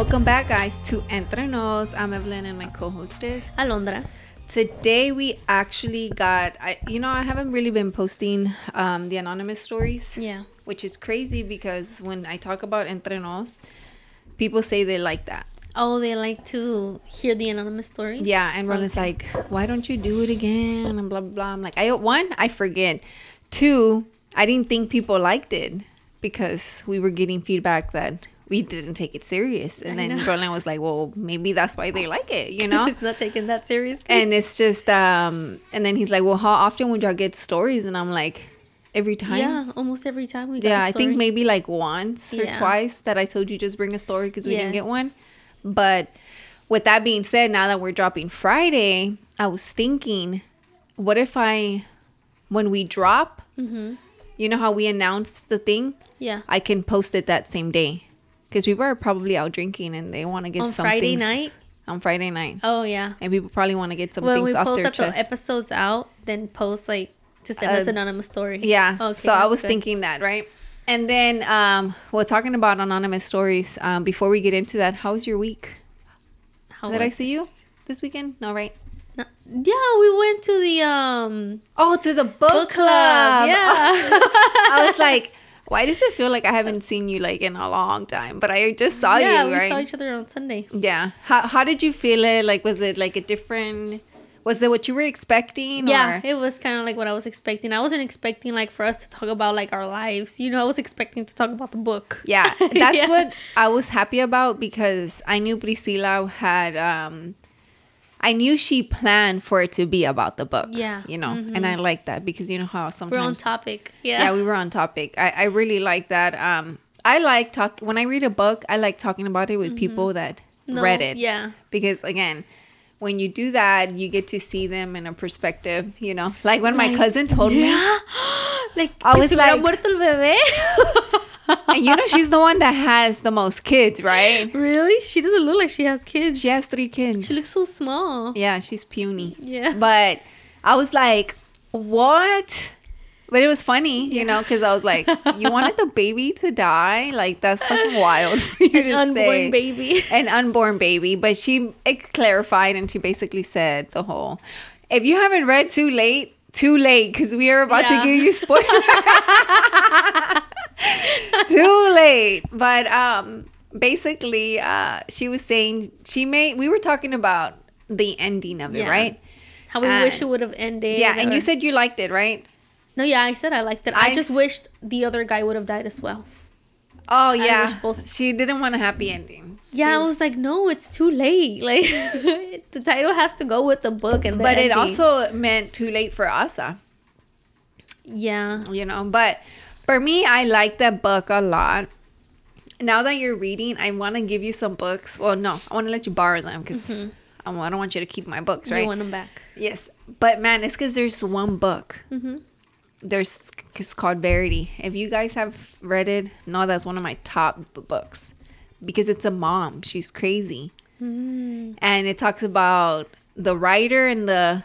Welcome back, guys, to Entre Nos. I'm Evelin and my co-hostess. Alondra. Today we actually got, I, you know, I haven't really been posting um, the anonymous stories. Yeah. Which is crazy because when I talk about Entre Nos, people say they like that. Oh, they like to hear the anonymous stories. Yeah, and Roland's Okay. like, "Why don't you do it again?" And blah blah blah. I'm like, I one, I forget. Two, I didn't think people liked it because we were getting feedback that we didn't take it serious. And I then know. Roland was like, "Well, maybe that's why they like it," you know. it's not taken that seriously. and it's just, um, and then he's like, "Well, how often would y'all get stories?" And I'm like, "Every time." yeah, almost every time we Yeah, I think maybe like once or Yeah. twice that I told you just bring a story because we didn't get one. But with that being said, now that we're dropping Friday, I was thinking, what if I, when we drop, Mm-hmm. you know how we announce the thing, Yeah. I can post it that same day because people are probably out drinking and they want to get something On some Friday things- night? On Friday night, Oh yeah. and people probably want to get some When things we off post their that the episodes out, then post like to send us Uh, an anonymous story. Yeah. Okay, so I was good. thinking that, right? And then, um, well, talking about anonymous stories, um, before we get into that, how was your week? How Did I see you this weekend? No, right? No- Yeah, we went to the um Oh, to the book, book club. club. Yeah. I was like, why does it feel like I haven't seen you like in a long time? But I just saw yeah, you, Yeah, we right? saw each other on Sunday. yeah. How how did you feel it? Like, was it like a different? Was it what you were expecting? Yeah, Or? it was kind of like what I was expecting. I wasn't expecting like for us to talk about like our lives. You know, I was expecting to talk about the book. Yeah, that's Yeah. what I was happy about because I knew Priscilla had um I knew she planned for it to be about the book. Yeah. You know, and I like that because you know how sometimes We're on topic. Yeah. Yeah, we were on topic. I, I really like that. Um I like talk when I read a book, I like talking about it with people that Mm-hmm. No, read it. Yeah. Because again, when you do that, you get to see them in a perspective, you know. Like when my cousin told me like, I was like- muerto el bebé. and you know she's the one that has the most kids, right? really? She doesn't look like she has kids. She has three kids. She looks so small. yeah, she's puny. Yeah. But I was like, what? But it was funny, you know, because I was like, you wanted the baby to die? Like, that's fucking wild for you An to unborn say. baby. An unborn baby. But she it clarified and she basically said the whole, if you haven't read too late, too late, because we are about Yeah. to give you spoilers. too late. But um, basically, uh, she was saying she made. We were talking about the ending of it, Yeah. right? How we wish it would have ended. Yeah, and you said you liked it, right? no. Yeah, I said I liked it. I, I just s- wished the other guy would have died as well. Oh yeah, both- she didn't want a happy ending. Yeah, She- I was like, no, it's too late. Like the title has to go with the book and the but it also meant too late for Asa, yeah. you know. But for me, I like that book a lot. Now that you're reading, I want to give you some books. Well, no, I want to let you borrow them because I don't want you to keep my books, right? You want them back. yes, but man, it's because there's one book. Mm-hmm. There's it's called Verity. If you guys have read it, no, that's one of my top books because it's a mom. She's crazy. Mm. and it talks about the writer and the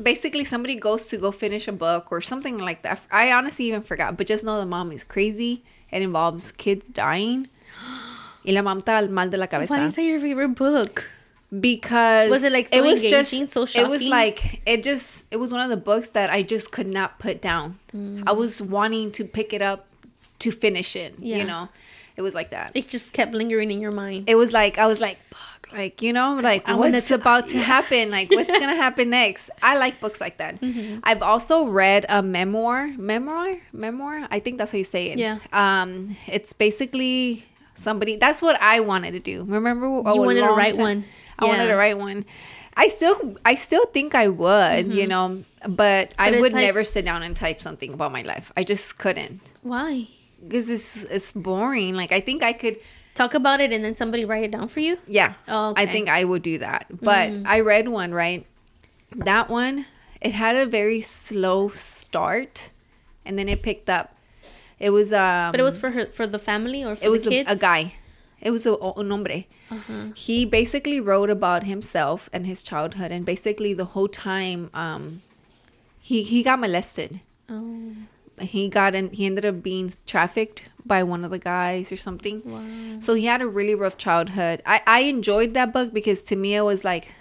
basically somebody goes to go finish a book or something like that. I honestly even forgot, but just know the mom is crazy. It involves kids dying. Y la mamá está mal de la Why is that your favorite book? because Was it, like, so engaging, so it was like it just it was one of the books that I just could not put down. Mm. I was wanting to pick it up to finish it. Yeah. You know, it was like that. It just kept lingering in your mind. it was like I was like, fuck, like you know, like I what's to- about to happen? Like what's gonna happen next? I like books like that. Mm-hmm. I've also read a memoir, memoir, memoir. I think that's how you say it. Yeah. Um, it's basically somebody. That's what I wanted to do. Remember, You wanted to write one. I wanted to write one. I still, I still think I would, you know, but, I Mm-hmm. But it's would like- never sit down and type something about my life. I just couldn't Why? because it's it's boring. Like I think I could. Talk about it and then somebody write it down for you. Yeah. Oh, I okay. Mm-hmm. think I would do that. But I read one, right? That one, it had a very slow start and then it picked up. It was um But it was for her, for the family or for it was the a, kids. a guy. It was a, un hombre. Uh-huh. He basically wrote about himself and his childhood and basically the whole time um he he got molested. Oh. He got in he ended up being trafficked by one of the guys or something. Wow. So he had a really rough childhood. I I enjoyed that book because to me it was like,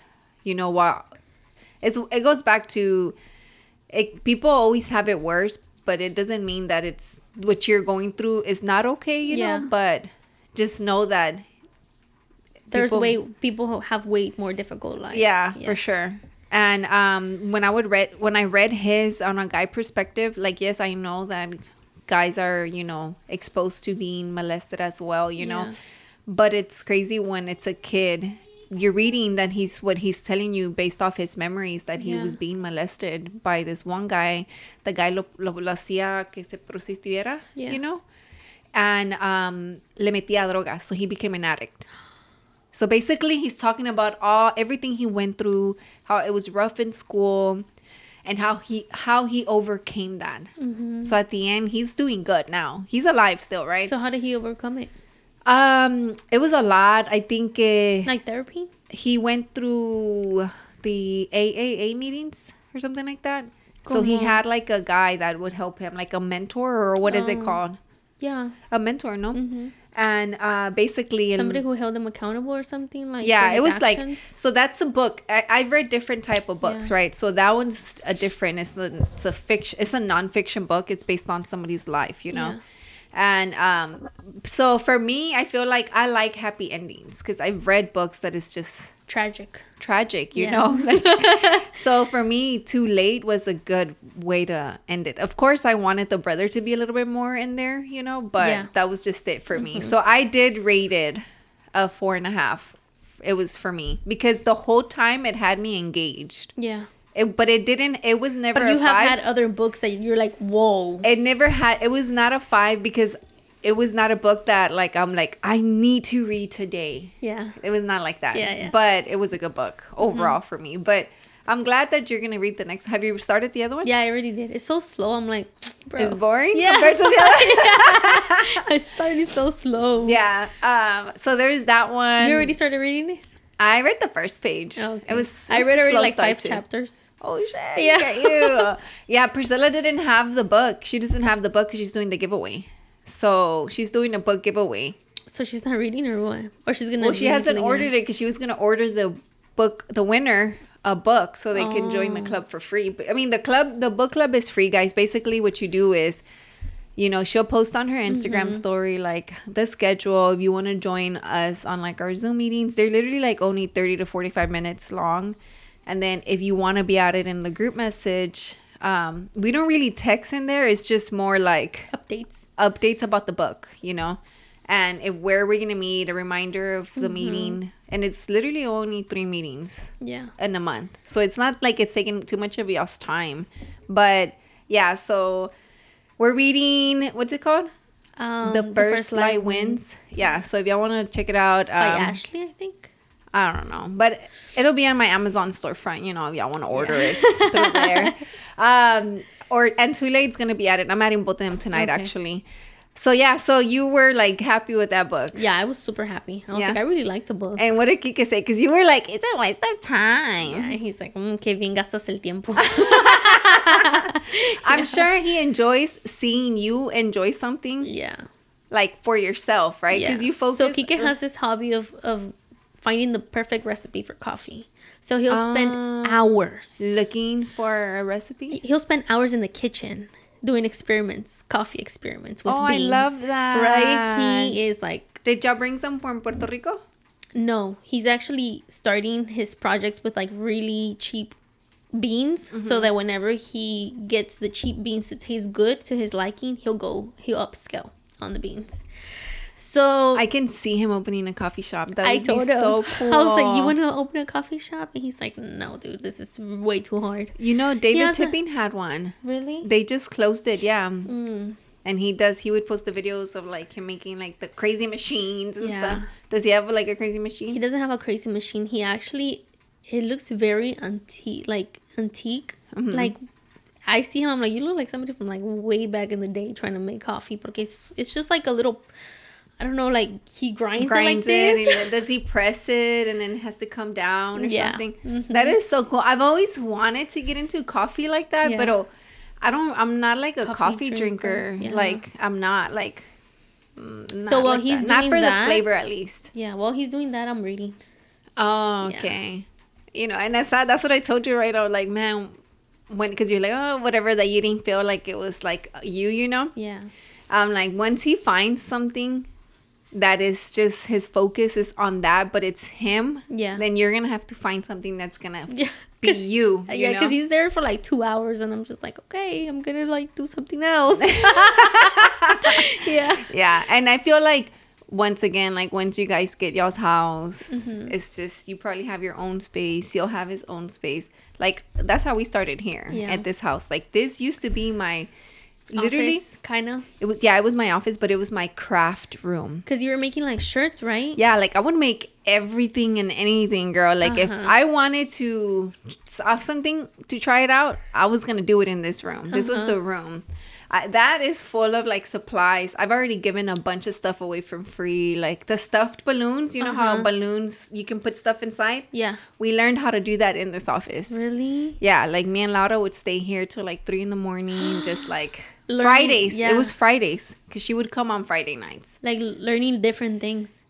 you know what, it's it goes back to, it, people always have it worse, but it doesn't mean that it's what you're going through is not okay. You Yeah. know, but just know that. There's people- way people who have way more difficult lives. yeah, for sure. And um, when I would read when I read his on a guy perspective, like yes, I know that guys are you know exposed to being molested as well, you know, Yeah. but it's crazy when it's a kid. You're reading that he's what he's telling you based off his memories that he Yeah. was being molested by this one guy. The guy lo, lo, lo hacía que se prostituyera, Yeah. you know, and um, le metía drogas, so he became an addict. So basically, he's talking about all everything he went through, how it was rough in school, and how he how he overcame that. So at the end, he's doing good now. He's alive still, right? So how did he overcome it? um, it was a lot. I think uh, Like therapy? he went through the AAA meetings or something like that. So he had like a guy that would help him, like a mentor or what is it Oh. called? Yeah. A mentor, no? hmm And uh, basically, in- Somebody who held them accountable or something like. yeah it was like so that's a book. I, i've read different type of books Yeah. right? So that one's a different it's a, it's a fiction it's a non-fiction book. It's based on somebody's life you know and um so for me i feel like i like happy endings because i've read books that is just tragic. tragic you Yeah. know Like, so for me too late was a good way to end it of course i wanted the brother to be a little bit more in there you know but Yeah. that was just it for me so i did rate it a four and a half it was for me because the whole time it had me engaged Yeah. It, but it didn't it was never But you have five had other books that you're like, whoa. it never had it was not a five because it was not a book that like i'm like i need to read today Yeah. it was not like that. Yeah, yeah. But it was a good book overall for me. But I'm glad that you're gonna read the next. Have you started the other one? Yeah, I already did. It's so slow. I'm like, bro. It's boring Yeah. compared to the other. I started so slow. yeah. Um. So there's that one. You already started reading it? I read the first page. Okay. It was. I read already like five too. chapters. Oh shit! Yeah. Yeah. you. yeah. Priscilla didn't have the book. She doesn't have the book because she's doing the giveaway. So she's doing a book giveaway. So she's not reading or what? Or she's gonna. Well, she hasn't ordered it because she was gonna order the book, the winner, a book, so they can join the Oh. club for free. But I mean, the club, the book club is free, guys. Basically, what you do is, you know, she'll post on her Instagram Mm-hmm. story like the schedule. If you want to join us on like our Zoom meetings, they're literally like only thirty to forty five minutes long. And then if you want to be added in the group message, um, we don't really text in there. It's just more like updates. updates about the book, you know, and if, where we're gonna meet, a reminder of Mm-hmm. the meeting, and it's literally only three meetings Yeah. in a month, so it's not like it's taking too much of y'all's time, but yeah, so we're reading what's it called? Um, the, first, lie wins. Yeah, so if y'all want to check it out, um, by Ashley, I think. I don't know, but it'll be on my Amazon storefront. You know, if y'all want to order it through there. Um, or and Too Late's gonna be at it. I'm adding both of them tonight, Okay. actually. So yeah, so you were like happy with that book. Yeah, I was super happy. I was Yeah. like, I really like the book. And what did Kike say? Because you were like, it's a waste of time. yeah, he's like, mm, que bien gastas el tiempo. I'm sure he enjoys seeing you enjoy something yeah. like for yourself, right? Because Yeah. you focus. So Kike has this hobby of of finding the perfect recipe for coffee. So he'll spend Ah. hours. looking for a recipe. He'll spend hours in the kitchen doing experiments, coffee experiments with beans. Oh, I love that. Right? He is like Did y'all bring some from Puerto Rico? no, he's actually starting his projects with like really cheap beans Mm-hmm. so that whenever he gets the cheap beans that taste good to his liking, he'll go he'll upscale on the beans. So I can see him opening a coffee shop. That I would told be him. so cool. I was like, "You want to open a coffee shop?" And he's like, "No, dude, this is way too hard." You know, David Tipping had one. Really? They just closed it, yeah. Mm. And he does. He would post the videos of like him making like the crazy machines and Yeah. stuff. Does he have like a crazy machine? He doesn't have a crazy machine. He actually, it looks very antique, like antique. Mm-hmm. Like, I see him. I'm like, you look like somebody from like way back in the day trying to make coffee. Porque it's, it's just like a little, I don't know, like he grinds, Grinds it like it. this. and does he press it and then it has to come down or Yeah. something? Mhm. That is so cool. I've always wanted to get into coffee like that, Yeah. but oh, I don't. I'm not like a Coffee coffee, drinker, drinker. yeah. Like I'm not like. mm, not So while like he's that. not for that- the flavor at least. Yeah, while he's doing that, I'm reading. Oh, okay. You know, and that's that's what I told you right. I was like, man, when because you're like, oh, whatever that you didn't feel like it was like you, you know. Yeah. Um, like once he finds something that is just his focus is on that, but it's him. Yeah. Then you're gonna have to find something that's gonna Yeah. be you. you yeah, because he's there for like two hours, and I'm just like, okay, I'm gonna like do something else. yeah. yeah and i feel like once again like once you guys get y'all's house Mm-hmm. it's just you probably have your own space he'll have his own space like that's how we started here Yeah. at this house like this used to be my literally kind of, it was yeah it was my office but it was my craft room because you were making like shirts, right? yeah like i would make everything and anything girl like if Uh-huh. i wanted to saw something to try it out i was gonna do it in this room this was Uh-huh. the room I, that is full of like supplies i've already given a bunch of stuff away from free like the stuffed balloons you know how Uh-huh. balloons you can put stuff inside Yeah. we learned how to do that in this office Really? yeah like me and laura would stay here till like three in the morning just like Learning- fridays yeah. it was fridays because she would come on friday nights Like learning different things.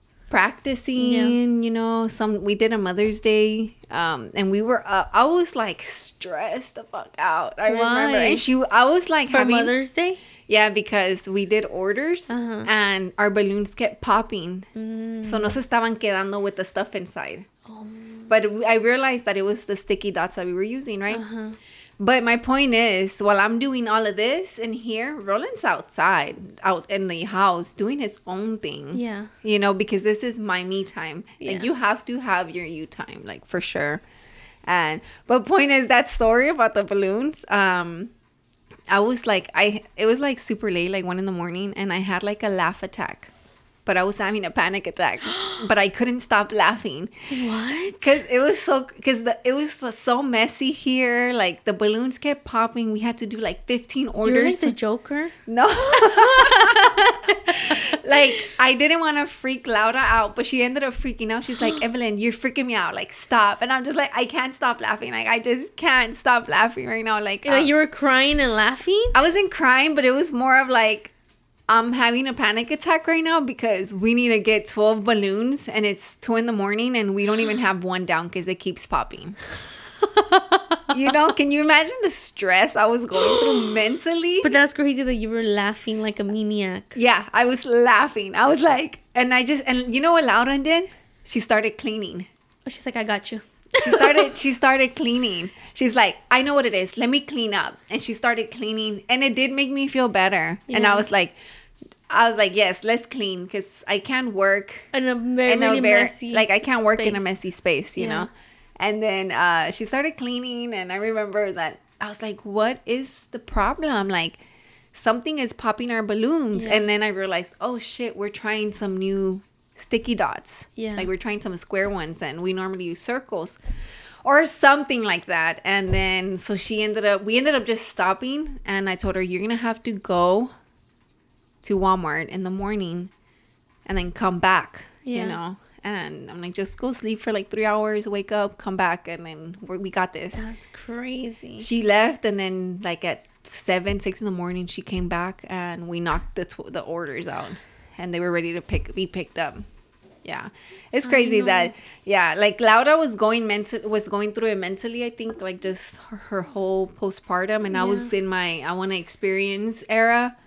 practicing you know some we did a mother's day um and we were uh, i was like stressed the fuck out i remember Why? and she i was like For having, Mother's Day? yeah because we did orders Uh-huh. and our balloons kept popping Mm. so no se estaban quedando with the stuff inside Oh. but i realized that it was the sticky dots that we were using right Uh-huh. But my point is, while I'm doing all of this in here, Roland's outside, out in the house, doing his own thing. Yeah. You know, because this is my me time. Yeah. And you have to have your you time, like for sure. And but point is that story about the balloons. Um, I was like, I it was like super late, like one in the morning, and I had like a laugh attack. But I was having a panic attack, but I couldn't stop laughing What? because it was so because the it was so messy here. Like the balloons kept popping. We had to do like fifteen orders. You're like the Joker? no, like I didn't want to freak Laura out, but she ended up freaking out. She's like, Evelin, you're freaking me out. Like stop. And I'm just like, I can't stop laughing. Like I just can't stop laughing right now. Like, Like uh, you were crying and laughing? I wasn't crying, but it was more of like. I'm having a panic attack right now because we need to get 12 balloons and it's 2 in the morning and we don't even have one down because it keeps popping. you know, can you imagine the stress I was going through mentally? But that's crazy that you were laughing like a maniac. yeah, I was laughing. I was like, and I just, and you know what Laura did? She started cleaning. Oh, she's like, I got you. She started, she started cleaning. She's like, I know what it is. Let me clean up. And she started cleaning and it did make me feel better. And I was like, I was like, yes, let's clean because I can't work In a very, in a really very messy like I can't work in a messy space, you Yeah. know. And then uh, she started cleaning, and I remember that I was like, "What is the problem?" Like something is popping our balloons, Yeah. and then I realized, "Oh shit, we're trying some new sticky dots. Yeah. like we're trying some square ones, and we normally use circles." Or something like that. And then, so she ended up, we ended up just stopping. And I told her, You're going to have to go to Walmart in the morning and then come back, Yeah. you know. And I'm like, just go sleep for like three hours, wake up, come back, and then we're, got this. That's crazy. She left, and then like at seven, six in the morning, she came back, and we knocked the tw- the orders out, and they were ready to pick be picked up. Yeah, it's crazy that yeah, like Laura was going mental was going through it mentally. I think like just her, her whole postpartum, and I was in my I want to experience era,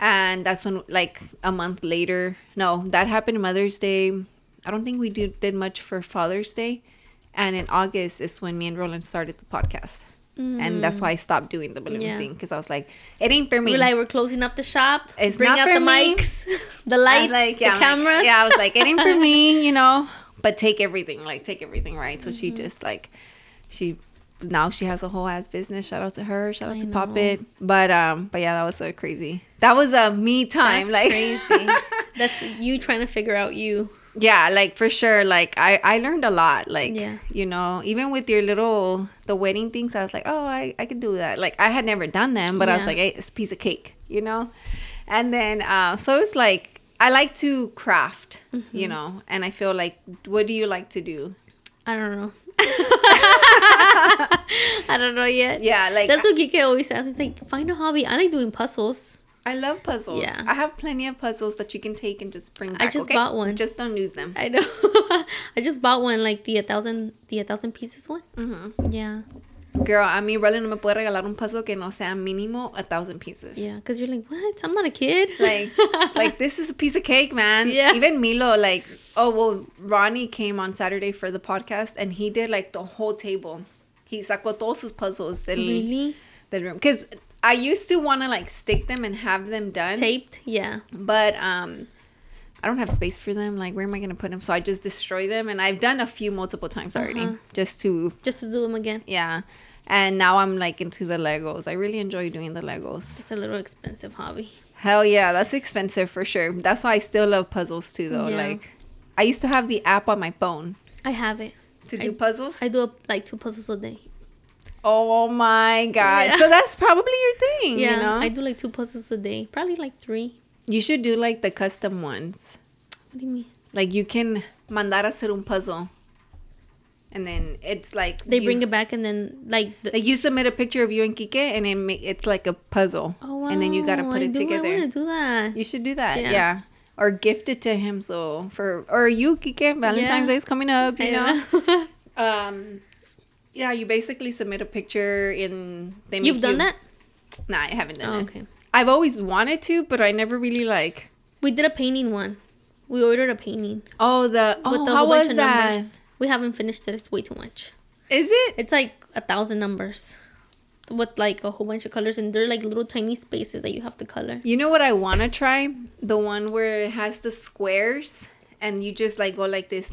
and that's when like a month later. No, that happened Mother's Day. I don't think we did did much for Father's Day, and in August is when me and Roland started the podcast. And that's why I stopped doing the balloon Mm. Yeah. thing because I was like, it ain't for me. We're like, we're closing up the shop. It's Bring not out for the me. mics, the lights, like, the yeah, I'm like- cameras. yeah, I was like, it ain't for me, you know. But take everything, like take everything, right? So Mm-hmm. she just like, she now she has a whole ass business. Shout out to her. Shout out I to know. Pop It. But um, but yeah, that was so crazy. That was a me time, That's like crazy. That's you trying to figure out you. yeah, like for sure. Like I I learned a lot. Like Yeah. you know, even with your little the wedding things, I was like, oh, I I can do that. Like I had never done them, but I was like, hey, it's a piece of cake, you know. And then uh, so it's like I like to craft, you Mm-hmm. know, and I feel like, what do you like to do? I don't know. I don't know yet. Yeah, like That's what Kike always says. He's like, find a hobby. I like doing puzzles. I love puzzles. Yeah. I have plenty of puzzles that you can take and just bring back. just okay? bought one. Just don't use them. I know. I just bought one, like the a thousand, the a thousand pieces one. Mm-hmm. Yeah, Girl, a mí Rollie no me puede regalar un puzzle que no sea mínimo a thousand pieces. yeah. Because you're like, what? I'm not a kid. Like, like this is a piece of cake, man. Yeah. Even Milo, like, oh well, Ronnie came on Saturday for the podcast and he did like the whole table. He sacó todos sus puzzles del, really del room. Because I used to want to like stick them and have them done. taped. Yeah. but um I don't have space for them. Like, where am I gonna put them? So I just destroy them, and I've done a few multiple times already, Uh-huh. just to Just to do them again. yeah. And now I'm like into the Legos. I really enjoy doing the Legos. It's a little expensive hobby. Hell yeah, that's expensive for sure. That's why I still love puzzles too, though. Yeah. Like, I used to have the app on my phone I have it. to I- do puzzles. I do like two puzzles a day. oh my god! Yeah. So that's probably your thing. Yeah, you know, I do like two puzzles a day. Probably like three. You should do like the custom ones. What do you mean? Like you can mandar a hacer un puzzle, and then it's like They you- bring it back and then like the, Like you submit a picture of you and Kike, and it ma- it's like a puzzle, oh wow, and then you gotta put I it do, together. I want to do that. You should do that, Yeah. yeah. Or gift it to him, so for or you Kike, Valentine's Yeah. Day is coming up, you I know. Um, yeah, you basically submit a picture in. They make You've done you- that? Nah, I haven't done Oh, it. okay. I've always wanted to, but I never really like. We did a painting one. We ordered a painting Oh, the oh, with a how whole bunch was of that? numbers. We haven't finished it. It's way too much. Is it? It's like a thousand numbers with like a whole bunch of colors, and they're like little tiny spaces that you have to color. You know what I want to try? The one where it has the squares and you just like go like this.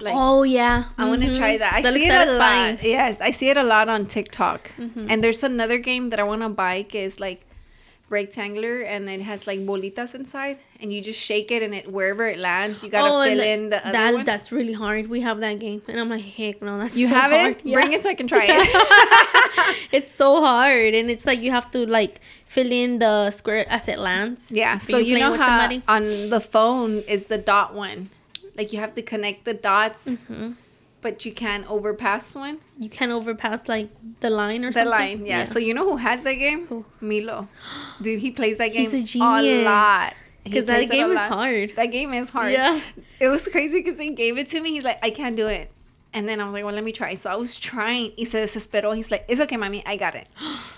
Like oh yeah, I want to try that. I That see it a lot. Yes, I see it a lot on TikTok. Mm-hmm. And there's another game that I want to buy is like rectangular and it has like bolitas inside and you just shake it and it wherever it lands you gotta Oh, fill the- in the other that ones. that's really hard. We have that game, and I'm like, heck no, that's you so have hard. it? Bring it so I can try it. it's so hard, and it's like you have to like fill in the square as it lands. yeah. So you, playing know how somebody? on the phone is the dot one. Like you have to connect the dots, Mm-hmm. But you can't overpass one. you can overpass like the line or The something. line, yeah. So you know who has that game? Who? Milo. Dude, he plays that game He's a genius. lot. Because that a game is hard. That game is hard. Yeah. It was crazy because he gave it to me. He's like, I can't do it. And then I was like, well, let me try. So I was trying. He se desesperó. He's like, it's okay, mommy. I got it.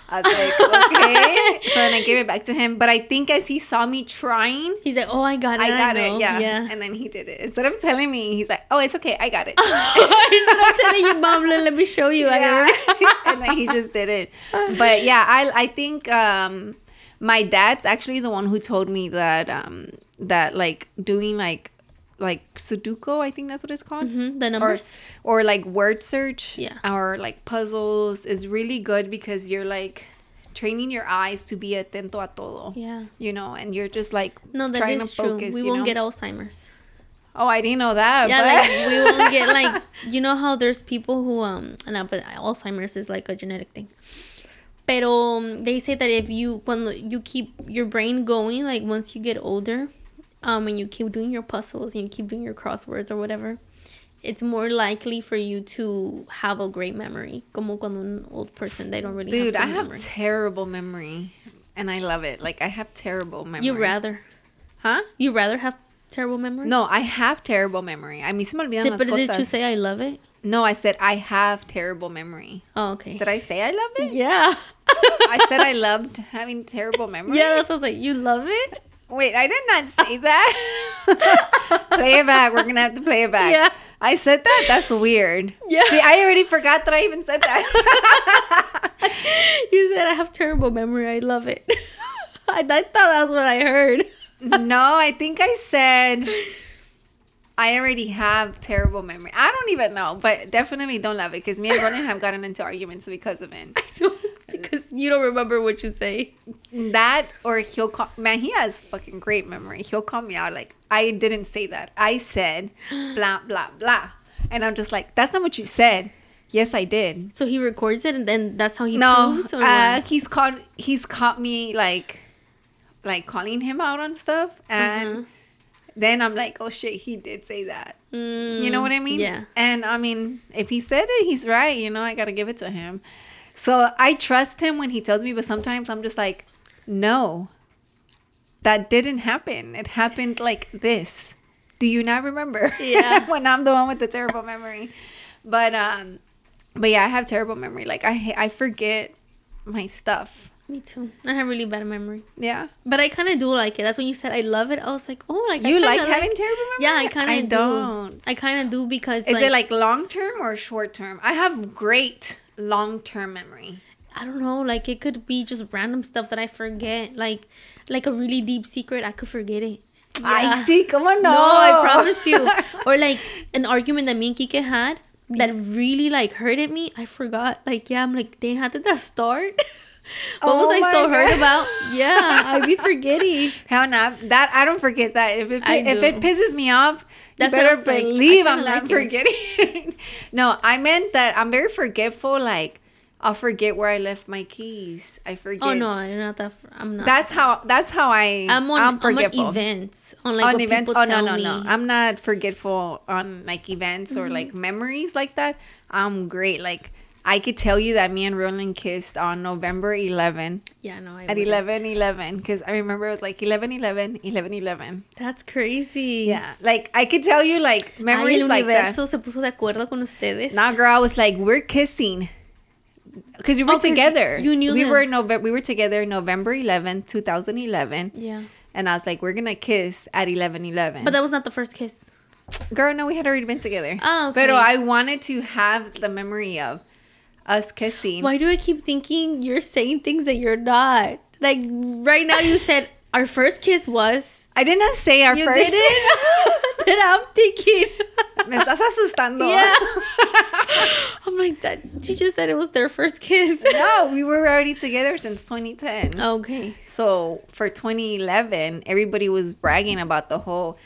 I was like, okay. so then I gave it back to him. But I think as he saw me trying, He's like, oh, I got it. I got know. it. Yeah. yeah. And then he did it. Instead of telling me, he's like, oh, it's okay. I got it. Instead of telling you, mom, let, let me show you. I yeah. and then he just did it. But yeah, I I think um my dad's actually the one who told me that um that like doing like like Sudoku, I think that's what it's called. Mhm, the numbers. or like word search Yeah. or like puzzles is really good because you're like training your eyes to be atento a todo. yeah. You know, and you're just like No, that trying is to true. focus. we won't know? get Alzheimer's. Oh, I didn't know that. Yeah, but- like we won't get like you know how there's people who um no, but Alzheimer's is like a genetic thing. Pero um, they say that if you when you keep your brain going, like once you get older, um, and you keep doing your puzzles and you keep doing your crosswords or whatever, it's more likely for you to have a great memory. Como cuando un old person, they don't really. Dude, I have, good have memory. terrible memory, and I love it. Like I have terrible memory. You rather, Huh? you rather have terrible memory. No, I have terrible memory. I mí se me olvidan Did, las but did you say I love it? no, I said I have terrible memory. Oh, okay. Did I say I love it? Yeah. I said I loved having terrible memory. Yeah, that's what I was like. You love it? Wait, I did not say that. play it back. We're gonna have to play it back. Yeah. I said that. That's weird. Yeah. See, I already forgot that I even said that. you said I have terrible memory. I love it. I, I thought that's what I heard. no, I think I said I already have terrible memory. I don't even know, but definitely don't love it because me and Roland have gotten into arguments because of it. because you don't remember what you say. That or he'll call man, he has fucking great memory. He'll call me out like I didn't say that. I said blah blah blah. And I'm just like, that's not what you said. Yes, I did. So he records it, and then that's how he no, proves. Or uh, he's caught he's caught me like like calling him out on stuff and Uh-huh. then I'm like, oh shit, he did say that. Mm, You know what I mean? Yeah. And I mean, if he said it, he's right. You know, I got to give it to him. So I trust him when he tells me, but sometimes I'm just like, no, that didn't happen. It happened like this. Do you not remember? Yeah. when I'm the one with the terrible memory. But, um, but yeah, I have terrible memory. Like I, I forget my stuff. Me too. I have really bad memory. Yeah. But I kind of do like it. That's when you said I love it. I was like, oh, like You like having terrible memory? Yeah, I kind I of do. don't. I kind of do because Is like, it like long term or short term? I have great long term memory. I don't know. Like it could be just random stuff that I forget. Like like a really deep secret. I could forget it. I see. Come on, no. No, I promise you. or like an argument that me and Kike had that really like hurted me. I forgot. Like yeah, I'm like, dang, how did that start? what Oh was I so hurt about? Yeah, I'd be forgetting. Hell no. That I don't forget that. If it if it pisses me off, That's you better like. Believe kinda I'm not like it. forgetting. no, I meant that I'm very forgetful. Like I'll forget where I left my keys. I forget. Oh no, I'm not that. I'm not. That's how. That's how I. I'm on. I'm I'm, on events. On like on events. Oh no no me. no! I'm not forgetful on like events or like Mm-hmm. memories like that. I'm great. Like I could tell you that me and Roland kissed on November 11 yeah, no. I at wouldn't. 11 11 because I remember it was like 11 11 11 11. That's crazy. Yeah, like I could tell you like Ay, memories el like that. se puso de acuerdo con ustedes. Nah, girl, I was like, we're kissing. Because we were Oh, together. you knew we them. were November. We were together November 11, 2011, Yeah, and I was like, we're gonna kiss at 11 11. but that was not the first kiss. Girl, no, we had already been together. Oh, okay. But I wanted to have the memory of us kissing. Why do I keep thinking you're saying things that you're not? Like right now, you said our first kiss was. I did not say our You first. didn't. then I'm thinking. Me estás asustando. Yeah. I'm like that. You just said it was their first kiss. no, we were already together since 2010. Okay. So for 2011, everybody was bragging about the whole.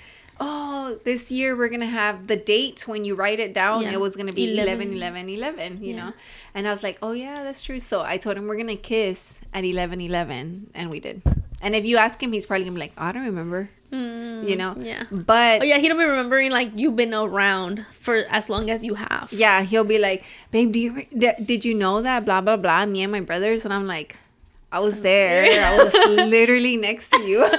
Oh, this year we're gonna have the dates when you write it down. Yeah. It was gonna be 11, 11. 11, 11, you Yeah. know. And I was like, oh yeah, that's true. So I told him we're gonna kiss at 11, 11, and we did. And if you ask him, he's probably gonna be like, I don't remember, Mm, you know. Yeah. But Oh yeah, he don't be remembering like you've been around for as long as you have. yeah, he'll be like, babe, do you did you know that blah blah blah? Me and my brothers, and I'm like, I was there. I was literally next to you.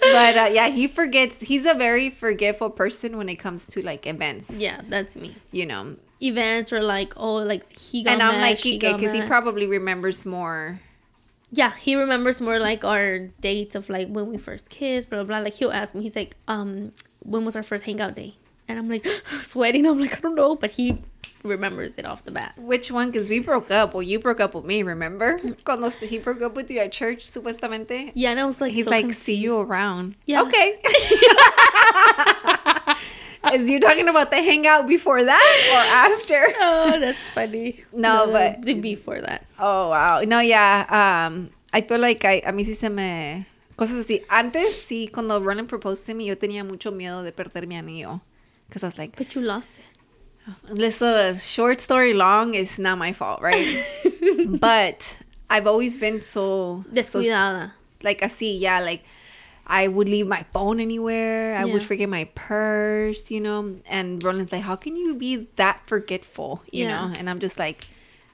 but uh, yeah, he forgets. He's a very forgetful person when it comes to like events. Yeah, that's me. You know, Events or like oh like he got and I'm mad, like she Kike got because he probably remembers more. Yeah he remembers more like our dates of like when we first kissed blah blah blah like he'll ask me he's like um when was our first hangout day and I'm like sweating I'm like I don't know but he remembers it off the bat Which one? Because we broke up. Well, you broke up with me. Remember? Cuando he broke up with you at church, supuestamente. yeah and I was like He's so like, see you around. Yeah. Okay. Is you talking about the hangout before that or after? oh that's funny No, but- the before that Oh, wow. No, yeah. Um, I feel like I, a mí sí se me... Cosas así. Antes, sí, cuando Roland proposed to me, yo tenía mucho miedo de perder mi anillo. Because I was like, but you lost it. listen, short story long is not my fault, right? but I've always been so... so descuidada like así, yeah, like I would leave my phone anywhere. I would forget my purse, you know. And Roland's like, "How can you be that forgetful?" You Yeah. know. And I'm just like,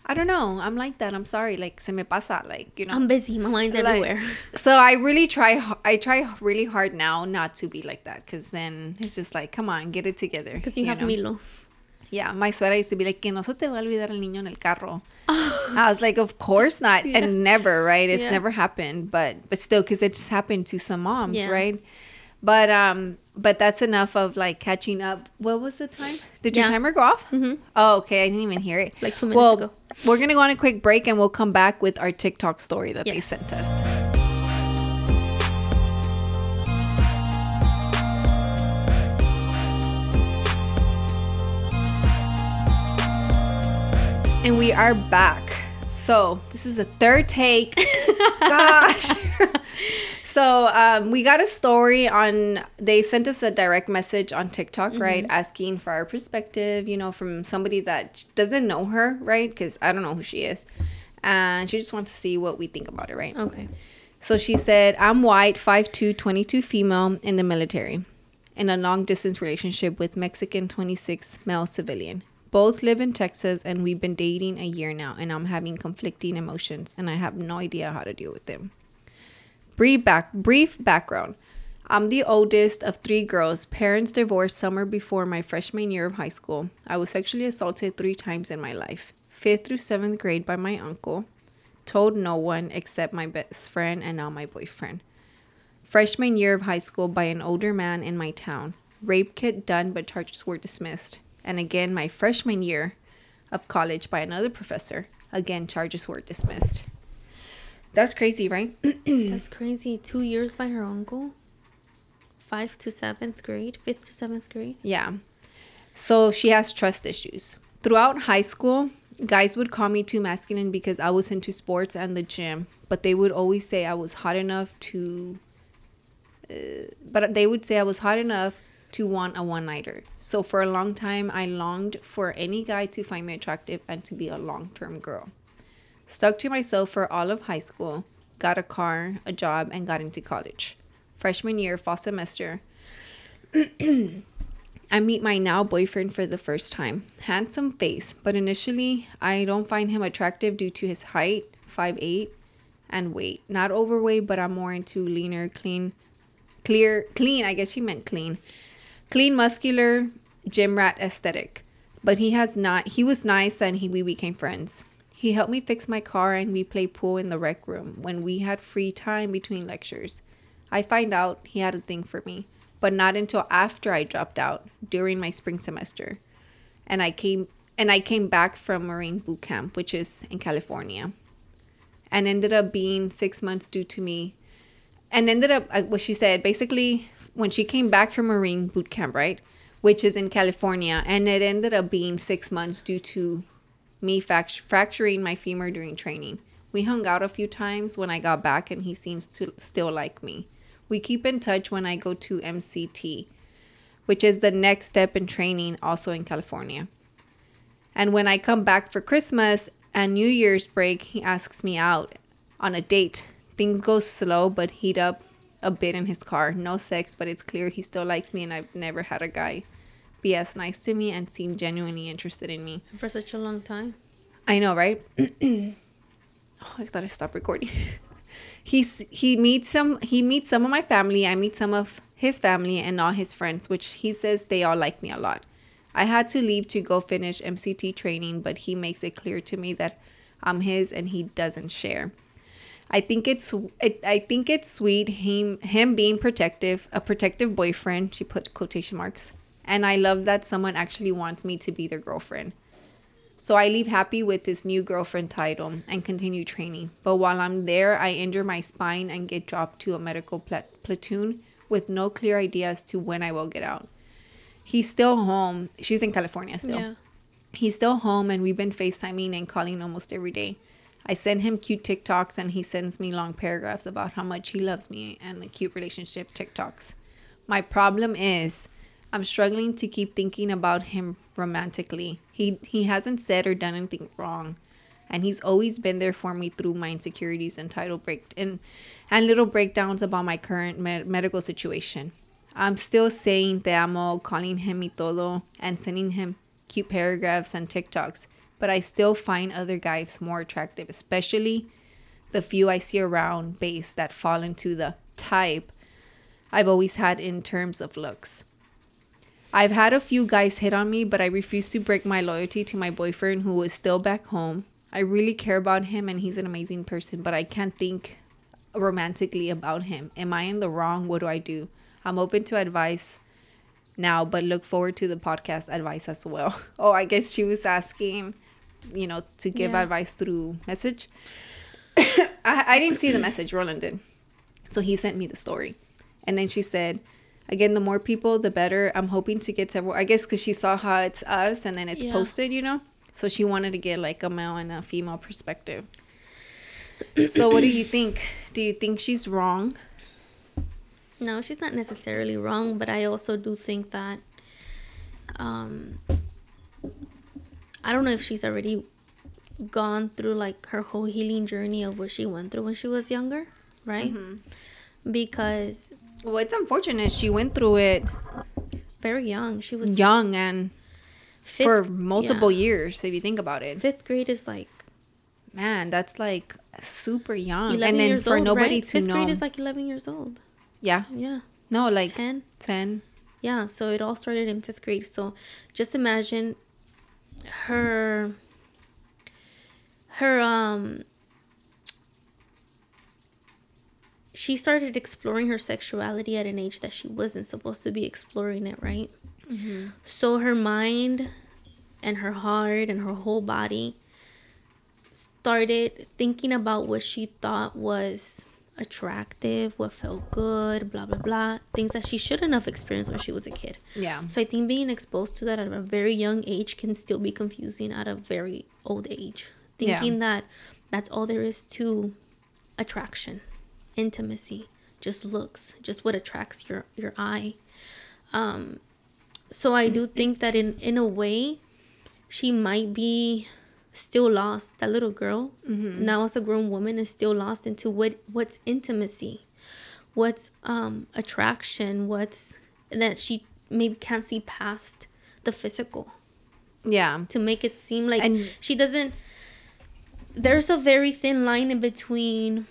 I don't know. I'm like that. I'm sorry. Like se me pasa. Like you know. I'm busy my mind's Like- everywhere so I really try. I try really hard now not to be like that, because then it's just like, come on, get it together. because you, have know? Milo Yeah, my suegra used to be like, que no se te va a olvidar el niño en el carro. I was like, of course not, Yeah. and never, right? It's Yeah. never happened, but but still, because it just happened to some moms, Yeah. right? But um, but that's enough of like catching up. What was the time? Did your timer go off? Mm-hmm. Oh, okay. I didn't even hear it. Like two minutes well, ago. we're gonna go on a quick break, and we'll come back with our TikTok story that they sent us. And we are back. So this is a third take. Gosh. so um, we got a story on. They sent us a direct message on TikTok, right, asking for our perspective. You know, from somebody that doesn't know her, right? Because I don't know who she is, and she just wants to see what we think about it, right? okay So she said, I'm white, 5'2, 22 female in the military, in a long distance relationship with Mexican 26 male civilian. Both live in Texas and we've been dating a year now, and I'm having conflicting emotions and I have no idea how to deal with them. Brief, back, brief background I'm the oldest of three girls. Parents divorced summer before my freshman year of high school. I was sexually assaulted three times in my life fifth through seventh grade by my uncle. Told no one except my best friend and now my boyfriend. Freshman year of high school by an older man in my town. Rape kit done, but charges were dismissed. And again, my freshman year of college by another professor. Again, charges were dismissed. That's crazy, right? That's crazy. Two years by her uncle. Five to seventh grade, fifth to seventh grade. Yeah. So she has trust issues. Throughout high school, guys would call me too masculine because I was into sports and the gym, but they would always say I was hot enough to. Uh, but they would say I was hot enough to want a one nighter. So for a long time, I longed for any guy to find me attractive and to be a long term girl. Stuck to myself for all of high school, got a car, a job, and got into college. Freshman year, fall semester. I meet my now boyfriend for the first time. Handsome face, but initially I don't find him attractive due to his height, 5'8, and weight. Not overweight, but I'm more into leaner, clean, clear, clean. I guess she meant clean. Clean, muscular, gym rat aesthetic. But he has not, he was nice and he, we became friends. He helped me fix my car and we played pool in the rec room when we had free time between lectures. I find out he had a thing for me but not until after I dropped out during my spring semester. And I came and I came back from Marine boot camp, which is in California. And ended up being 6 months due to me and ended up uh, what she said basically when she came back from Marine boot camp, right? Which is in California, and it ended up being 6 months due to me fact- fracturing my femur during training. We hung out a few times when I got back and he seems to still like me. We keep in touch when I go to MCT, which is the next step in training, also in California. And when I come back for Christmas and New Year's break, he asks me out on a date. Things go slow but heat up a bit in his car. No sex, but it's clear he still likes me, and I've never had a guy be as nice to me and seem genuinely interested in me. For such a long time. I know, right? oh, I thought I stopped recording. he's he meets some he meets some of my family. I meet some of his family and all his friends, which he says they all like me a lot. I had to leave to go finish MCT training, but he makes it clear to me that I'm his and he doesn't share. I think it's it, I think it's sweet him him being protective, a protective boyfriend. She put quotation marks, and I love that someone actually wants me to be their girlfriend. So I leave happy with this new girlfriend title and continue training. But while I'm there, I injure my spine and get dropped to a medical pl- platoon with no clear idea as to when I will get out. He's still home. She's in California still. Yeah. He's still home and we've been FaceTiming and calling almost every day. I send him cute TikToks and he sends me long paragraphs about how much he loves me and the cute relationship TikToks. My problem is I'm struggling to keep thinking about him romantically. He he hasn't said or done anything wrong, and he's always been there for me through my insecurities and title break and and little breakdowns about my current med- medical situation. I'm still saying te amo, calling him mi todo, and sending him cute paragraphs and TikToks, but I still find other guys more attractive, especially the few I see around base that fall into the type I've always had in terms of looks. I've had a few guys hit on me, but I refuse to break my loyalty to my boyfriend who is still back home. I really care about him and he's an amazing person, but I can't think romantically about him. Am I in the wrong? What do I do? I'm open to advice now, but look forward to the podcast advice as well. Oh, I guess she was asking, you know, to give yeah. advice through message. I, I didn't see the message, Roland did. So he sent me the story. And then she said, again the more people the better i'm hoping to get several i guess because she saw how it's us and then it's yeah. posted you know so she wanted to get like a male and a female perspective so what do you think do you think she's wrong no she's not necessarily wrong but i also do think that um i don't know if she's already gone through like her whole healing journey of what she went through when she was younger right? Mm-hmm. Because Well, it's unfortunate she went through it very young, she was young and fifth, for multiple yeah. years. If you think about it, Fifth grade is like man, that's like super young. And then for old. nobody right? to Fifth know, grade is like eleven years old. yeah, Yeah, no, like ten. 10. Yeah, so it all started in fifth grade. So just imagine her her um she started exploring her sexuality at an age that she wasn't supposed to be exploring it, right? So her mind and her heart and her whole body started thinking about what she thought was attractive, what felt good, blah blah blah, things that she shouldn't have experienced when she was a kid. Yeah. So I think being exposed to that at a very young age can still be confusing at a very old age. Yeah. Thinking that that's all there is to attraction, intimacy, just looks, just what attracts your your eye. Um so I do think that in in a way she might be still lost. That little girl now as a grown woman is still lost into what what's intimacy, what's um attraction, what's that she maybe can't see past the physical Yeah. to make it seem like And- she doesn't there's a very thin line in between